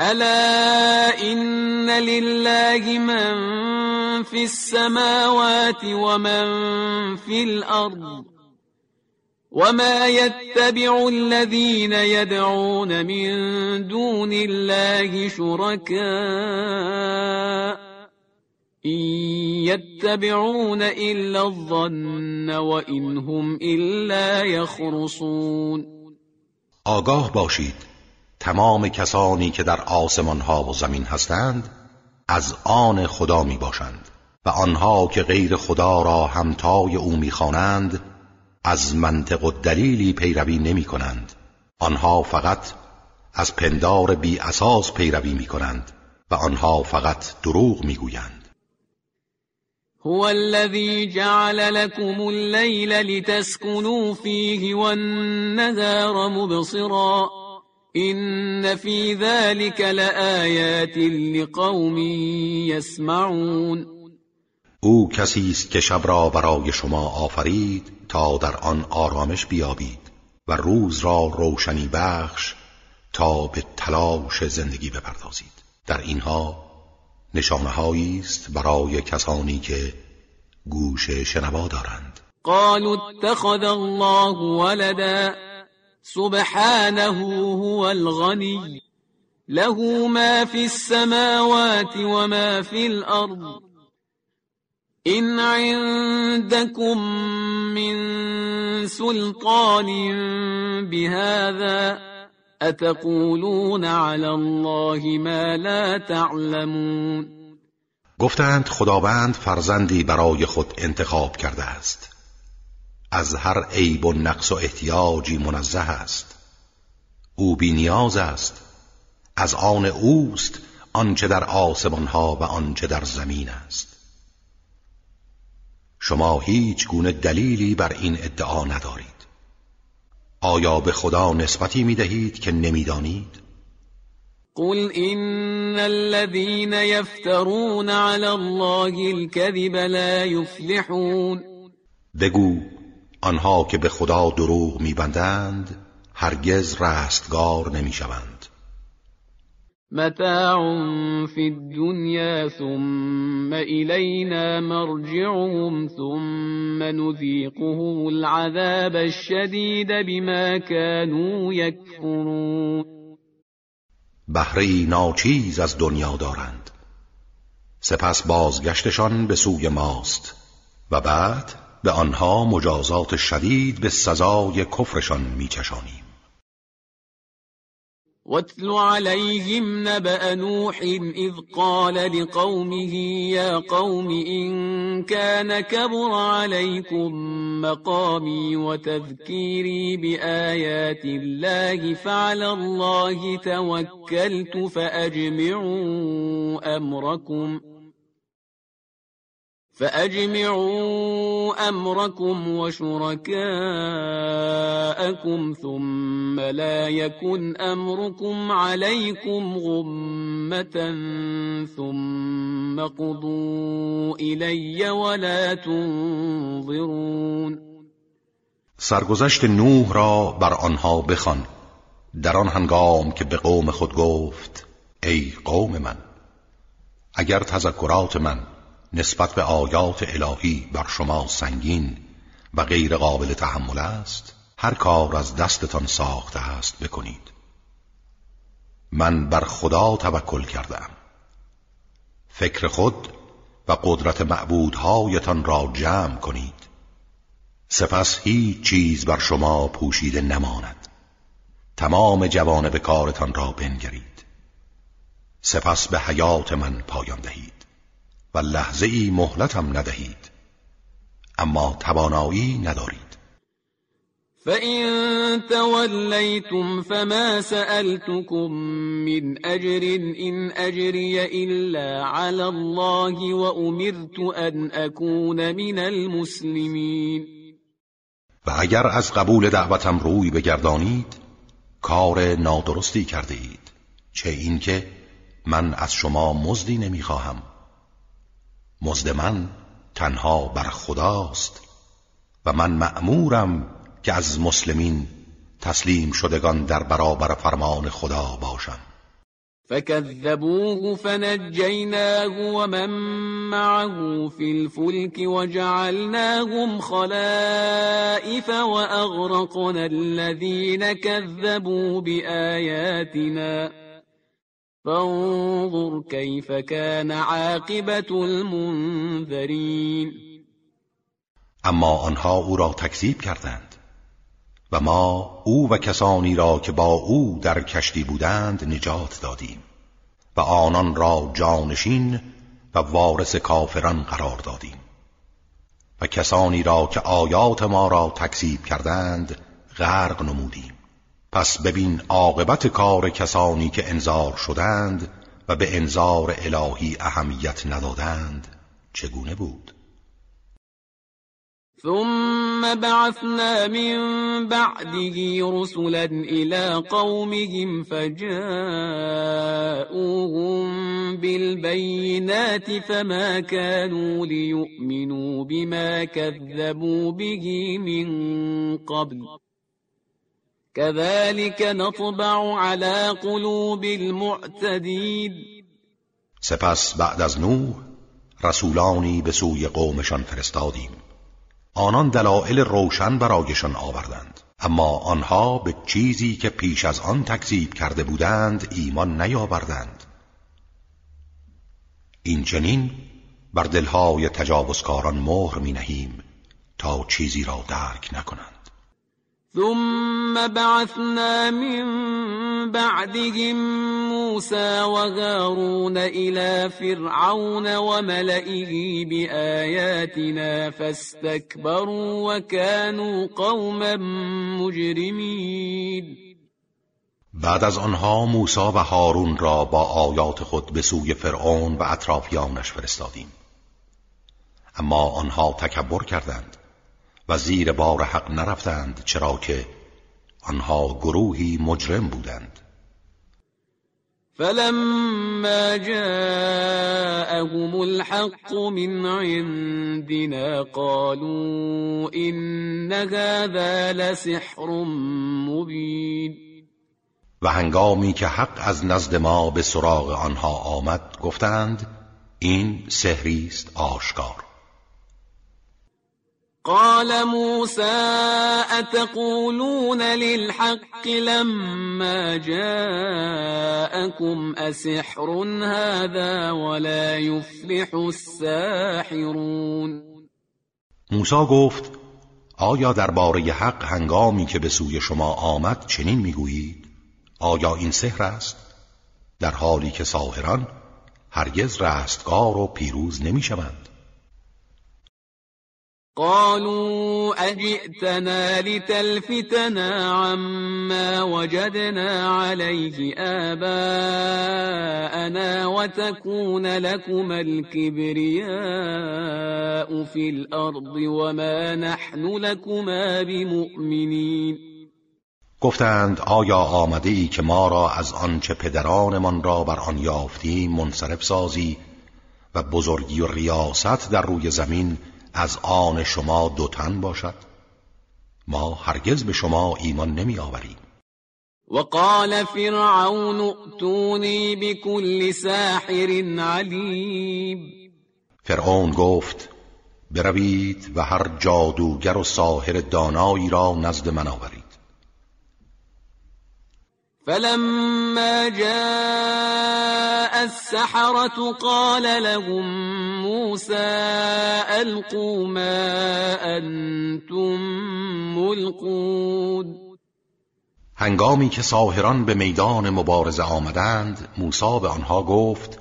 ألا إن لله من في السماوات ومن في الأرض وما يتبع الذين يدعون من دون الله شركاء إن يتبعون إلا الظن وإن هم إلا يخرصون. آگاه باشید. تمام کسانی که در آسمان ها و زمین هستند از آن خدا می باشند و آنها که غیر خدا را همتای او می‌خوانند از منطق و دلیلی پیروی نمی کنند آنها فقط از پندار بی اساس پیروی می کنند و آنها فقط دروغ می گویند هو الذي جعل لكم الليل لتسكنوا فيه والنهار مبصرا. إن في ذلك لآيات لقوم يسمعون. او کسی است که شب را برای شما آفرید تا در آن آرامش بیابید و روز را روشنی بخش تا به تلاش زندگی بپردازید. در اینها نشانه است برای کسانی که گوش شنوا دارند. قالوا اتخذ الله ولدا. سبحانه هو الغنی له ما في السماوات وما في الأرض. إن عندكم من سلطان بهذا اتقولون على الله ما لا تعلمون. گفتند خداوند فرزندی برای خود انتخاب کرده است. از هر عیب و نقص و احتیاجی منزه است. او بی نیاز است. از آن اوست آنچه در آسمان ها و آنچه در زمین است. شما هیچ گونه دلیلی بر این ادعا ندارید. آیا به خدا نسبتی می دهید که نمی‌دانید؟ قل إن الذين يفترون على الله الكذب لا يفلحون. بگو آنها که به خدا دروغ میبندند هرگز رستگار نمی‌شوند. متاع في الدنيا ثم إلينا مرجعهم ثم نذيقهم العذاب الشديد بما كانوا يكفرون بهره ناچیز از دنیا دارند. سپس بازگشتشان به سوی ماست و بعد به آنها مجازات شدید به سزای کفرشان میچشانیم. واتل عليهم نبأ نوح إذ قال لقومه يا قوم إن كان كبر عليكم مقامي وتذكيري بآيات الله فعلى الله توكلت فأجمعوا أمركم فأجمعوا أمركم وشركاءكم ثم لا يكن أمركم عليكم غمة ثم قضوا إلي ولا تنظرون. سرگذشت نوح را بر آنها بخوان. در آن هنگام که به قوم خود گفت ای قوم من اگر تذکرات من نسبت به آیات الهی بر شما سنگین و غیر قابل تحمل است هر کار از دستتان ساخته است بکنید. من بر خدا توکل کردم. فکر خود و قدرت معبودهایتان را جمع کنید. سپس هیچ چیز بر شما پوشیده نماند. تمام جوانب کارتان را بنگرید. سپس به حیات من پایان دهید. و لحظه ای مهلتم ندهید. اما توانایی ندارید. فإن توليتم فما سألتكم من أجر إن أجري إلا على الله وأمرت أن أكون من المسلمين. و اگر از قبول دعوتم روی بگردانید کار نادرستی کرده اید. چه اینکه من از شما مزدی نمی‌خواهم. مزد من تنها بر خداست و من مأمورم که از مسلمین تسلیم شدگان در برابر فرمان خدا باشم. فكذبوه فنجيناه ومن معه في الفلك وجعلناهم خلائف وأغرقنا الذين كذبوا بآياتنا فانظر كيف كان عاقبة المنذرين. اما آنها او را تکذیب کردند و ما او و کسانی را که با او در کشتی بودند نجات دادیم و آنان را جانشین و وارث کافران قرار دادیم و کسانی را که آیات ما را تکذیب کردند غرق نمودیم. پس ببین عاقبت کار کسانی که انذار شدند و به انذار الهی اهمیت ندادند. چگونه بود؟ ثم بعثنا من بعده رسلا إلى قومهم فجاءوهم بالبينات فما كانوا ليؤمنوا بما كذبوا به من قبل. كذلك نطبع على قلوب المعتدين. سپس بعد از نوح رسولانی به سوی قومشان فرستادیم. آنان دلایل روشن برایشان آوردند. اما آنها به چیزی که پیش از آن تکذیب کرده بودند ایمان نیاوردند. این چنین بر دلهای تجاوزکاران مهر می نهیم تا چیزی را درک نکنند. ثم بعثنا من بعدهم موسى وهارون إلى فرعون وملئه بآياتنا فاستكبروا وكانوا قوما مجرمين. بعد از آنها موسی و هارون را با آیات خود به سوی فرعون و اطرافیانش فرستادیم. اما آنها تکبر کردند. و زیر بار حق نرفتند چرا که آنها گروهی مجرم بودند. فلما جاءهم الحق من عندنا قالوا إن هذا لسحر مبين. و هنگامی که حق از نزد ما به سراغ آنها آمد گفتند این سحری است آشکار. قال موسى أتقولون للحق لما جاءكم أسحر هذا ولا يفلح الساحرون موسی گفت آیا درباره حق هنگامی که به سوی شما آمد چنین می‌گویید؟ آیا این سحر است؟ در حالی که ساحران هرگز رستگار و پیروز نمی‌شوند. قالوا أجئتنا لتلفتنا عما وجدنا عليه آباءنا وتكون لكما الكبرياء في الأرض وما نحن لكما بمؤمنين. گفتند آیا آمده ای که ما را از آنچه پدرانمان را بر آن یافتیم منصرف سازی و بزرگی و ریاست در روی زمین از آن شما دوتن باشد. ما هرگز به شما ایمان نمی آوریم. وقال فرعون ائتوني بكل ساحر علیم. فرعون گفت بروید و هر جادوگر و ساحر دانایی را نزد من آورید. فلما جاء السحرة قال لهم موسى ألقوا ما أنتم ملقود هنگامی که ساهران به میدان مبارزه آمدند موسی به آنها گفت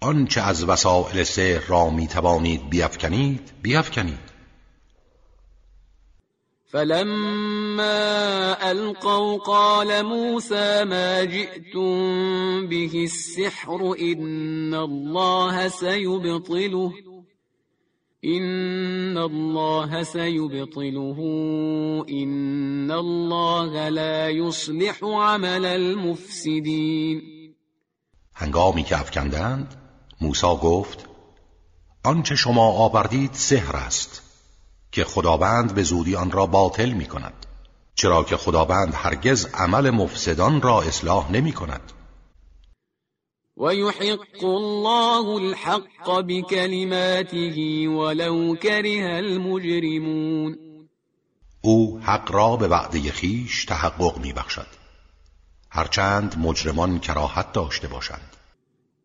آنچه از وسائل سحر را می توانید بیفکنید بیفکنید. فلما القوا قال موسى ما جئتم به السحر ان الله سيبطله ان الله سيبطله ان الله لا يصلح عمل المفسدين هنگامی که افکندند موسی گفت آنچه شما آوردید سحر است. که خداوند به زودی آن را باطل می کند چرا که خداوند هرگز عمل مفسدان را اصلاح نمی کند ويحق الله الحق بكلماته ولو كره المجرمون. او حق را به وعده خیش تحقق می بخشد هرچند مجرمان کراهت داشته باشند.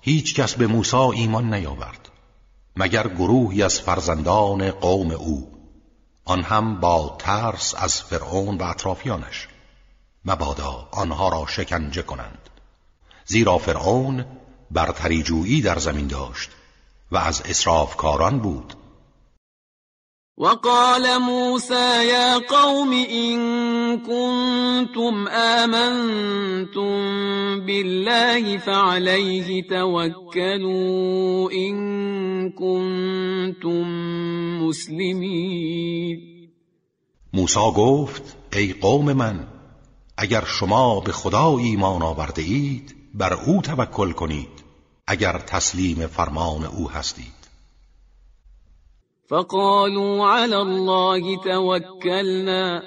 هیچ کس به موسی ایمان نیاورد مگر گروهی از فرزندان قوم او. آن هم با ترس از فرعون و اطرافیانش. مبادا آنها را شکنجه کنند. زیرا فرعون برتری در زمین داشت و از اسرافکاران بود. وقال موسى يا قوم إن كنتم آمنتم بالله فعليه توكلوا إن كنتم مسلمين. موسی گفت ای قوم من اگر شما به خدا ایمان آورده اید بر او توکل کنید اگر تسلیم فرمان او هستید. فقالوا على الله توكلنا.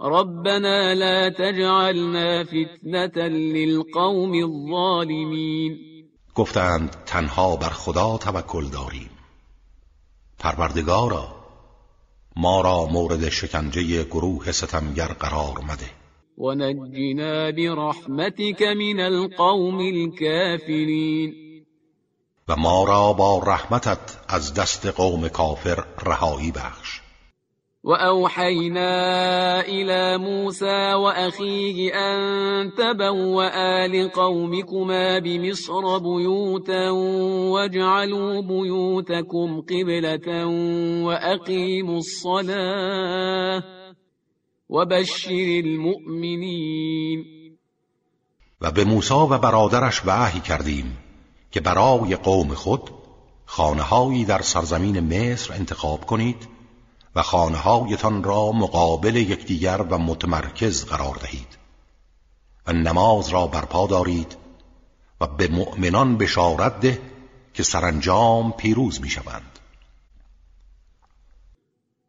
ربنا لا تجعلنا فتنة للقوم الظالمين. گفتند تنها بر خدا توکل داریم. پروردگارا ما را مورد شکنجه گروه ستمگر قرار مده. ونجنا برحمتك من القوم الكافرين و ما را با رحمتت از دست قوم کافر رهایی بخش. و اوحینا الى موسى و اخیه ان تبوأ لقومكما بمصر بیوتا واجعلوا بیوتكم قبلة واقیموا الصلاة وبشر المؤمنین و به موسی و برادرش وحی کردیم. که برای قوم خود خانههایی در سرزمین مصر انتخاب کنید و خانههایتان را مقابل یکدیگر و متمرکز قرار دهید و نماز را برپا دارید و به مؤمنان بشارت ده که سرانجام پیروز می‌شوند.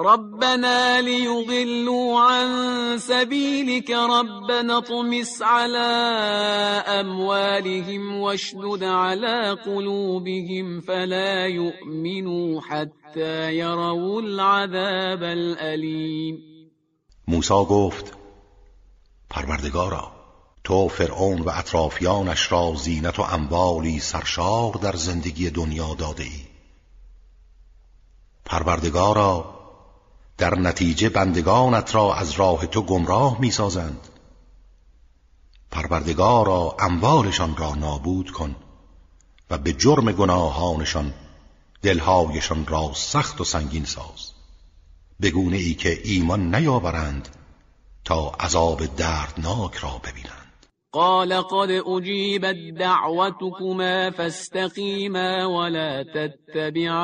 ربنا ليضلوا عن سبيلك ربنا اطمس على أموالهم واشدد على قلوبهم فلا يؤمنوا حتى يروا العذاب الأليم. موسی گفت پروردگارا تو فرعون و اطرافیانش را زینت و اموالی سرشار در زندگی دنیا داده ای. پروردگارا در نتیجه بندگانت را از راه تو گمراه می سازند پروردگارا اموالشان را نابود کن و به جرم گناهانشان دلهایشان را سخت و سنگین ساز. بگونه ای که ایمان نیاورند تا عذاب دردناک را ببینند. قال قد اجیبت دعوتكما فاستقیما ولا تتبعان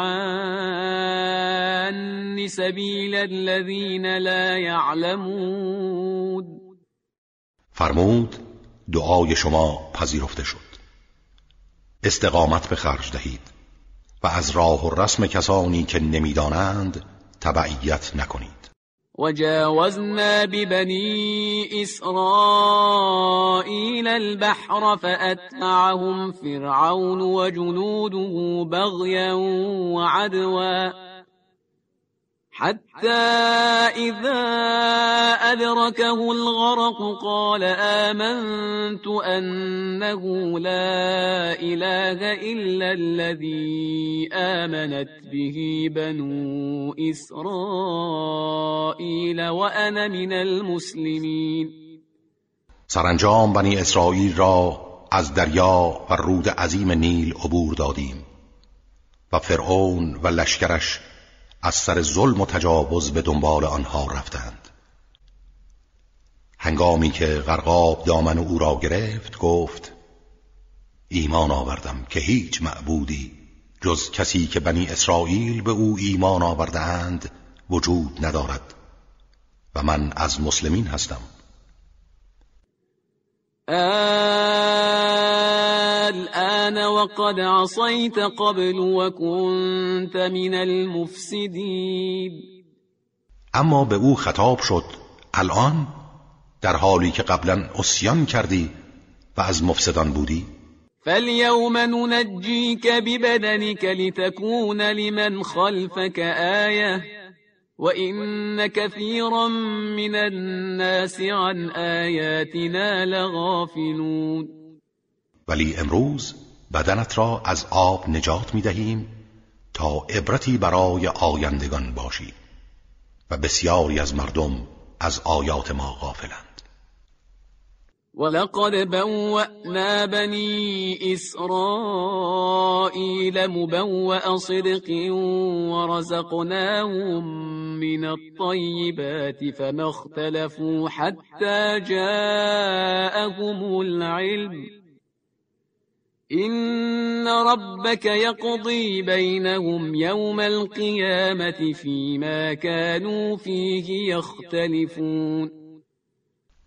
سبیل الذین لا يعلمون. فرمود دعای شما پذیرفته شد. استقامت به خرج دهید و از راه و رسم کسانی که نمی‌دانند تبعیت نکنید. وجاوزنا ببني إسرائيل البحر فأتبعهم فرعون وجنوده بغيا وعدوا. حتى إذا أدركه الغرق قال آمنت أنه لا إله إلا الذي آمنت به بنو إسرائيل وأنا من المسلمين. سرانجام بنی اسرائیل را از دریا و رود عظیم نیل عبور دادیم و فرعون و لشکرش از سر ظلم و تجاوز به دنبال آنها رفتند. هنگامی که غرقاب دامن او را گرفت گفت ایمان آوردم که هیچ معبودی جز کسی که بنی اسرائیل به او ایمان آوردهاند وجود ندارد و من از مسلمین هستم. الآن وقد عصيت قبل وكنت من المفسدين. اما به او خطاب شد الان؟ در حالی که قبلا اسیان کردی و از مفسدان بودی؟ فاليوم ننجيك ببدنك لتكون لمن خلفك آية وإن كثيرا من الناس عن آياتنا لغافلون. ولی امروز بدنت را از آب نجات می دهیم تا عبرتی برای آیندگان باشی و بسیاری از مردم از آیات ما غافلند. ولقد بوأنا بني إسرائيل مبوأ صدق ورزقناهم من الطيبات فما اختلفوا حتى جاءهم العلم. إن ربك يقضي بينهم يوم القيامة فيما كانوا فيه يختلفون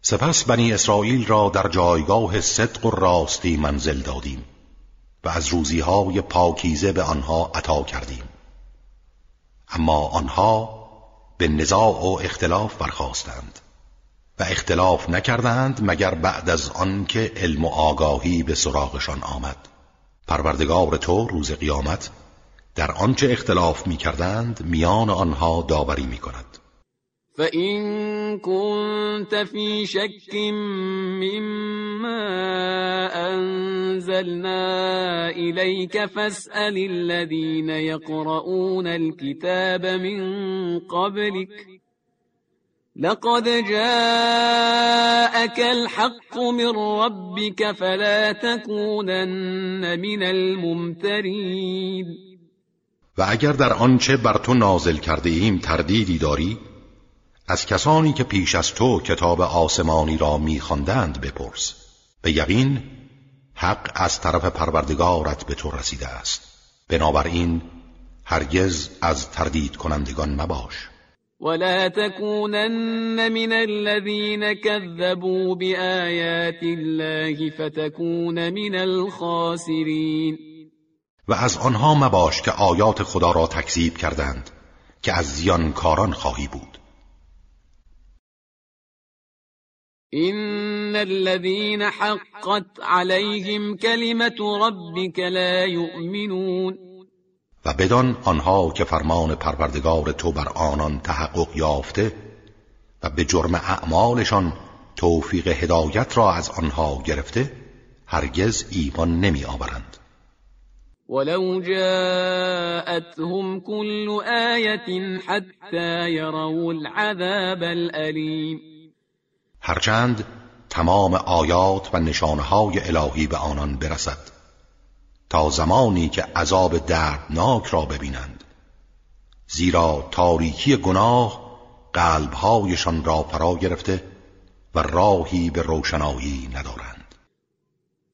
سپس بنی اسرائیل را در جایگاه صدق و راستی منزل دادیم و از روزیهای پاکیزه به آنها عطا کردیم. اما آنها به نزاع و اختلاف برخواستند و اختلاف نکردند مگر بعد از آنکه علم و آگاهی به سراغشان آمد. پروردگار تو روز قیامت در آنچه اختلاف می کردند میان آنها داوری می کند فإن كنت في شك مما أنزلنا إليك فاسأل الذين يقرؤون الكتاب من قبلك لقد جاءك الحق من ربك فلا تكونن من الممترين. و اگر در آنچه بر تو نازل کرده ایم تردیدی داری از کسانی که پیش از تو کتاب آسمانی را میخواندند بپرس. به یقین حق از طرف پروردگارت به تو رسیده است. بنابراین هرگز از تردید کنندگان مباش. ولا تكونن من الذين كذبوا بآيات الله فتكون من الخاسرين. و از آنها مباش که آیات خدا را تکذیب کردند که از زیانکاران خواهی بود. إن الذين حقت عليهم كلمة ربك لا يؤمنون. و بدان آنها که فرمان پروردگار تو بر آنان تحقق یافته و به جرم اعمالشان توفیق هدایت را از آنها گرفته هرگز ایمان نمی آورند ولو جاءتهم كل آية حتى يروا العذاب الأليم. هرچند تمام آیات و نشانهای الهی به آنان برسد. تا زمانی که عذاب دردناک را ببینند. زیرا تاریکی گناه قلبهایشان را فرا گرفته و راهی به روشنایی ندارند.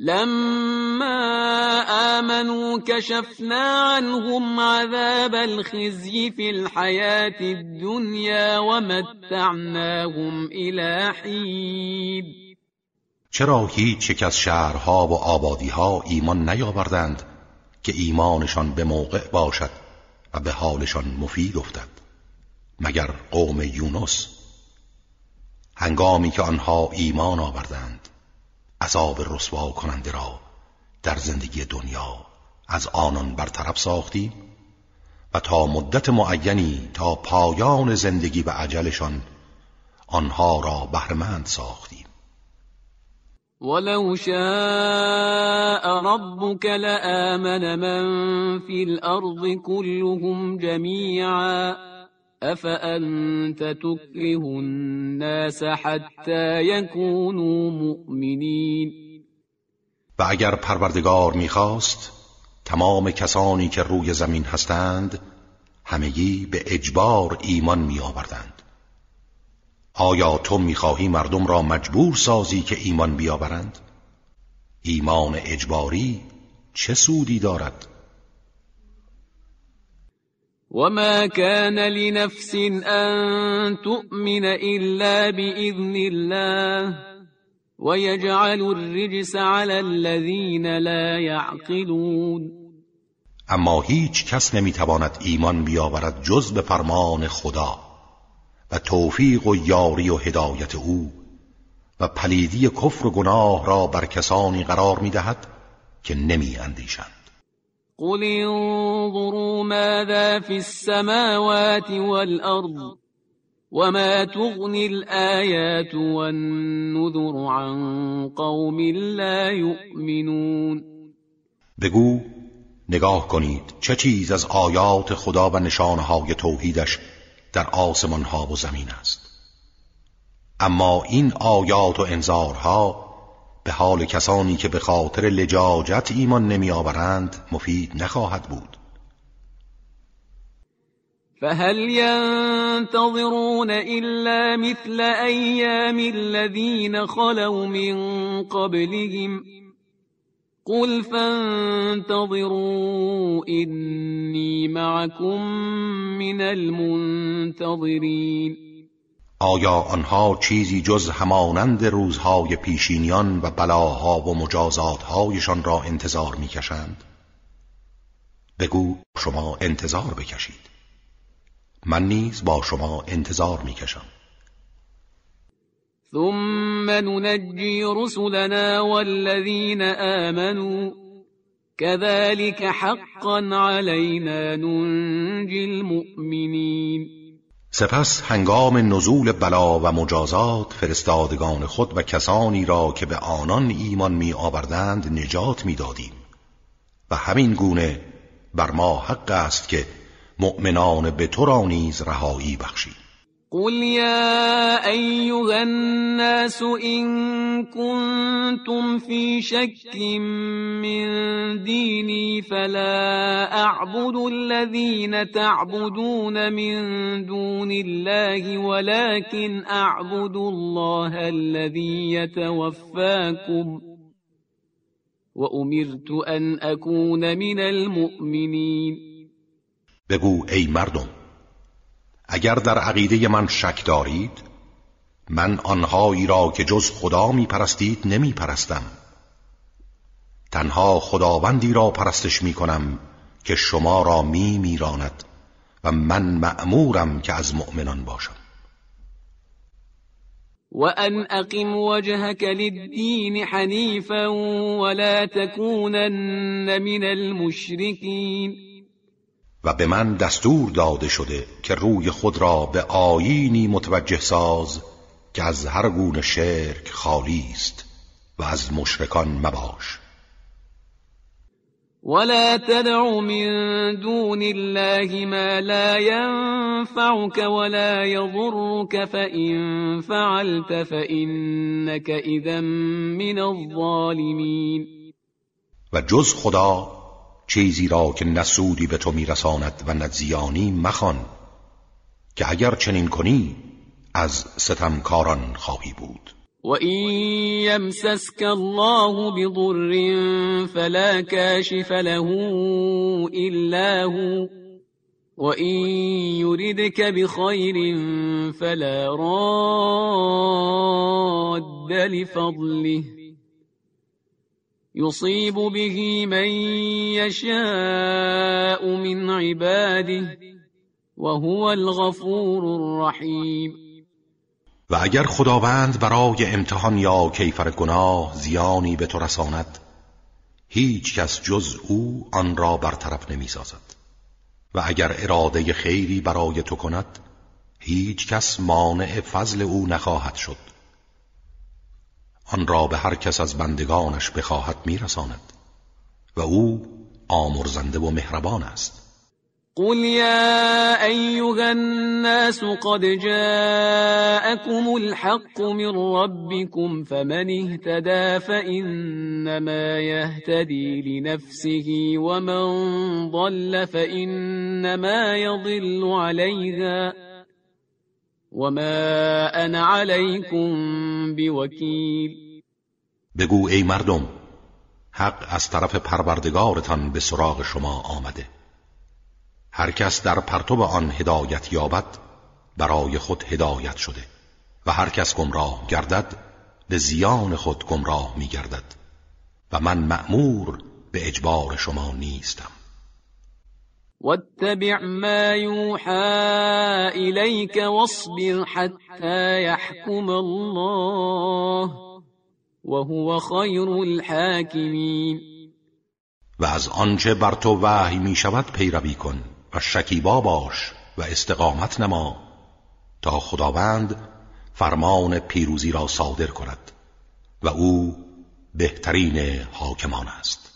لما آمنوا كشفنا عنهم عذاب الخزي في الحياة الدنيا ومتعناهم إلى حين. چرا هیچ یک از شهرها و آبادیها ایمان نیاوردند که ایمانشان به موقع باشد و به حالشان مفید افتد مگر قوم یونس؟ هنگامی که آنها ایمان آوردند. عذاب رسوا کننده را در زندگی دنیا از آنان برطرف ساختیم و تا مدت معینی تا پایان زندگی و عجلشان آنها را بهرمند ساختیم ولو شاء ربك لآمن من في الأرض كلهم جميعا. افانت تكره الناس حتى يكونوا مؤمنین و اگر پروردگار می‌خواست تمام کسانی که روی زمین هستند همگی به اجبار ایمان میآوردند. آیا تو می‌خواهی مردم را مجبور سازی که ایمان بیاورند؟ ایمان اجباری چه سودی دارد؟ وما كان لنفس أن تؤمن إلا بإذن الله ويجعل الرجس على الذين لا يعقلون اما هیچ کس نمی‌تواند ایمان بیاورد جز به فرمان خدا و توفیق و یاری و هدایت او و پلیدی کفر و گناه را بر کسانی قرار می‌دهد که نمی اندیشند قل انظروا ماذا في السماوات والأرض وما تغني الآيات والنذر عن قوم لا يؤمنون بگو نگاه کنید چه چیز از آیات خدا و نشانهای توحیدش در آسمان ها و زمین است. اما این آیات و انذارها به حال کسانی که به خاطر لجاجت ایمان نمی آورند مفید نخواهد بود. فهل ينتظرون إلا مثل أيام الذين خلوا من قبلهم؟ قل فانتظروا إني معكم من المنتظرين آیا آنها چیزی جز همانند روزهای پیشینیان و بلاها و مجازاتهایشان را انتظار می‌کشند؟ بگو شما انتظار بکشید. من نیز با شما انتظار می‌کشم. ثم ننجی رسلنا والذین آمنوا. كذلك حقا علينا ننجي المؤمنين سپس هنگام نزول بلا و مجازات فرستادگان خود و کسانی را که به آنان ایمان می آوردند نجات می دادیم و همین گونه بر ما حق است که مؤمنان به تو را نیز رهایی بخشیم. قل يا أيها الناس إن كنتم في شك من ديني فلا أعبد الذين تعبدون من دون الله ولكن أعبد الله الذي يتوفاكم وأمرت أن أكون من المؤمنين. بگو ای مردم اگر در عقیده من شک دارید من آنهایی را که جز خدا می پرستید نمی پرستم تنها خداوندی را پرستش می کنم که شما را می میراند و من مأمورم که از مؤمنان باشم. وأن أقم وجهك للدين حنيفا ولا تكونن من المشركين. و به من دستور داده شده که روی خود را به آیینی متوجه ساز که از هر گونه شرک خالی است و از مشرکان مباش. ولا تدع من دون الله ما لا ينفعك ولا يضرك فإن فعلت فإنك إذا من الظالمين. و جز خدا چیزی را که نسودی به تو میرساند و نزیانی مخوان که اگر چنین کنی از ستمکاران خواهی بود. وَإِن يَمْسَسْكَ اللَّهُ بِضُرٍّ فَلَا كَاشِفَ لَهُ إِلَّا هُوَ وَإِن يُرِدْكَ بِخَيْرٍ فَلَا رَادَّ لِفَضْلِهِ يُصِيبُ بِهِ مَن يَشَاءُ مِنْ عِبَادِهِ وَهُوَ الْغَفُورُ الرَّحِيمُ. و اگر خداوند برای امتحان یا کیفر گناه زیانی به تو رساند هیچ کس جز او آن را برطرف نمی سازد و اگر اراده خیری برای تو کند هیچ کس مانع فضل او نخواهد شد. آن را به هر کس از بندگانش بخواهد میرساند و او آمرزنده و مهربان است. قل يا أيها الناس قد جاءكم الحق من ربكم فمن اهتدى فإنما يهتدي لنفسه ومن ضل فإنما يضل عليها وما أنا عليكم بوكيل. بگو ای مردم حق از طرف پروردگارتان به سراغ شما آمده. هر کس در پرتو آن هدایت یابد برای خود هدایت شده. و هر کس گمراه گردد به زیان خود گمراه می گردد و من مأمور به اجبار شما نیستم. واتبع ما يوحى إليك واصبر حتى يحكم الله وهو خير الحاكمين. و از آنچه بر تو وحی می شود پیروی کن و شکیبا باش و استقامت نما تا خداوند فرمان پیروزی را صادر کند و او بهترین حاکمان است.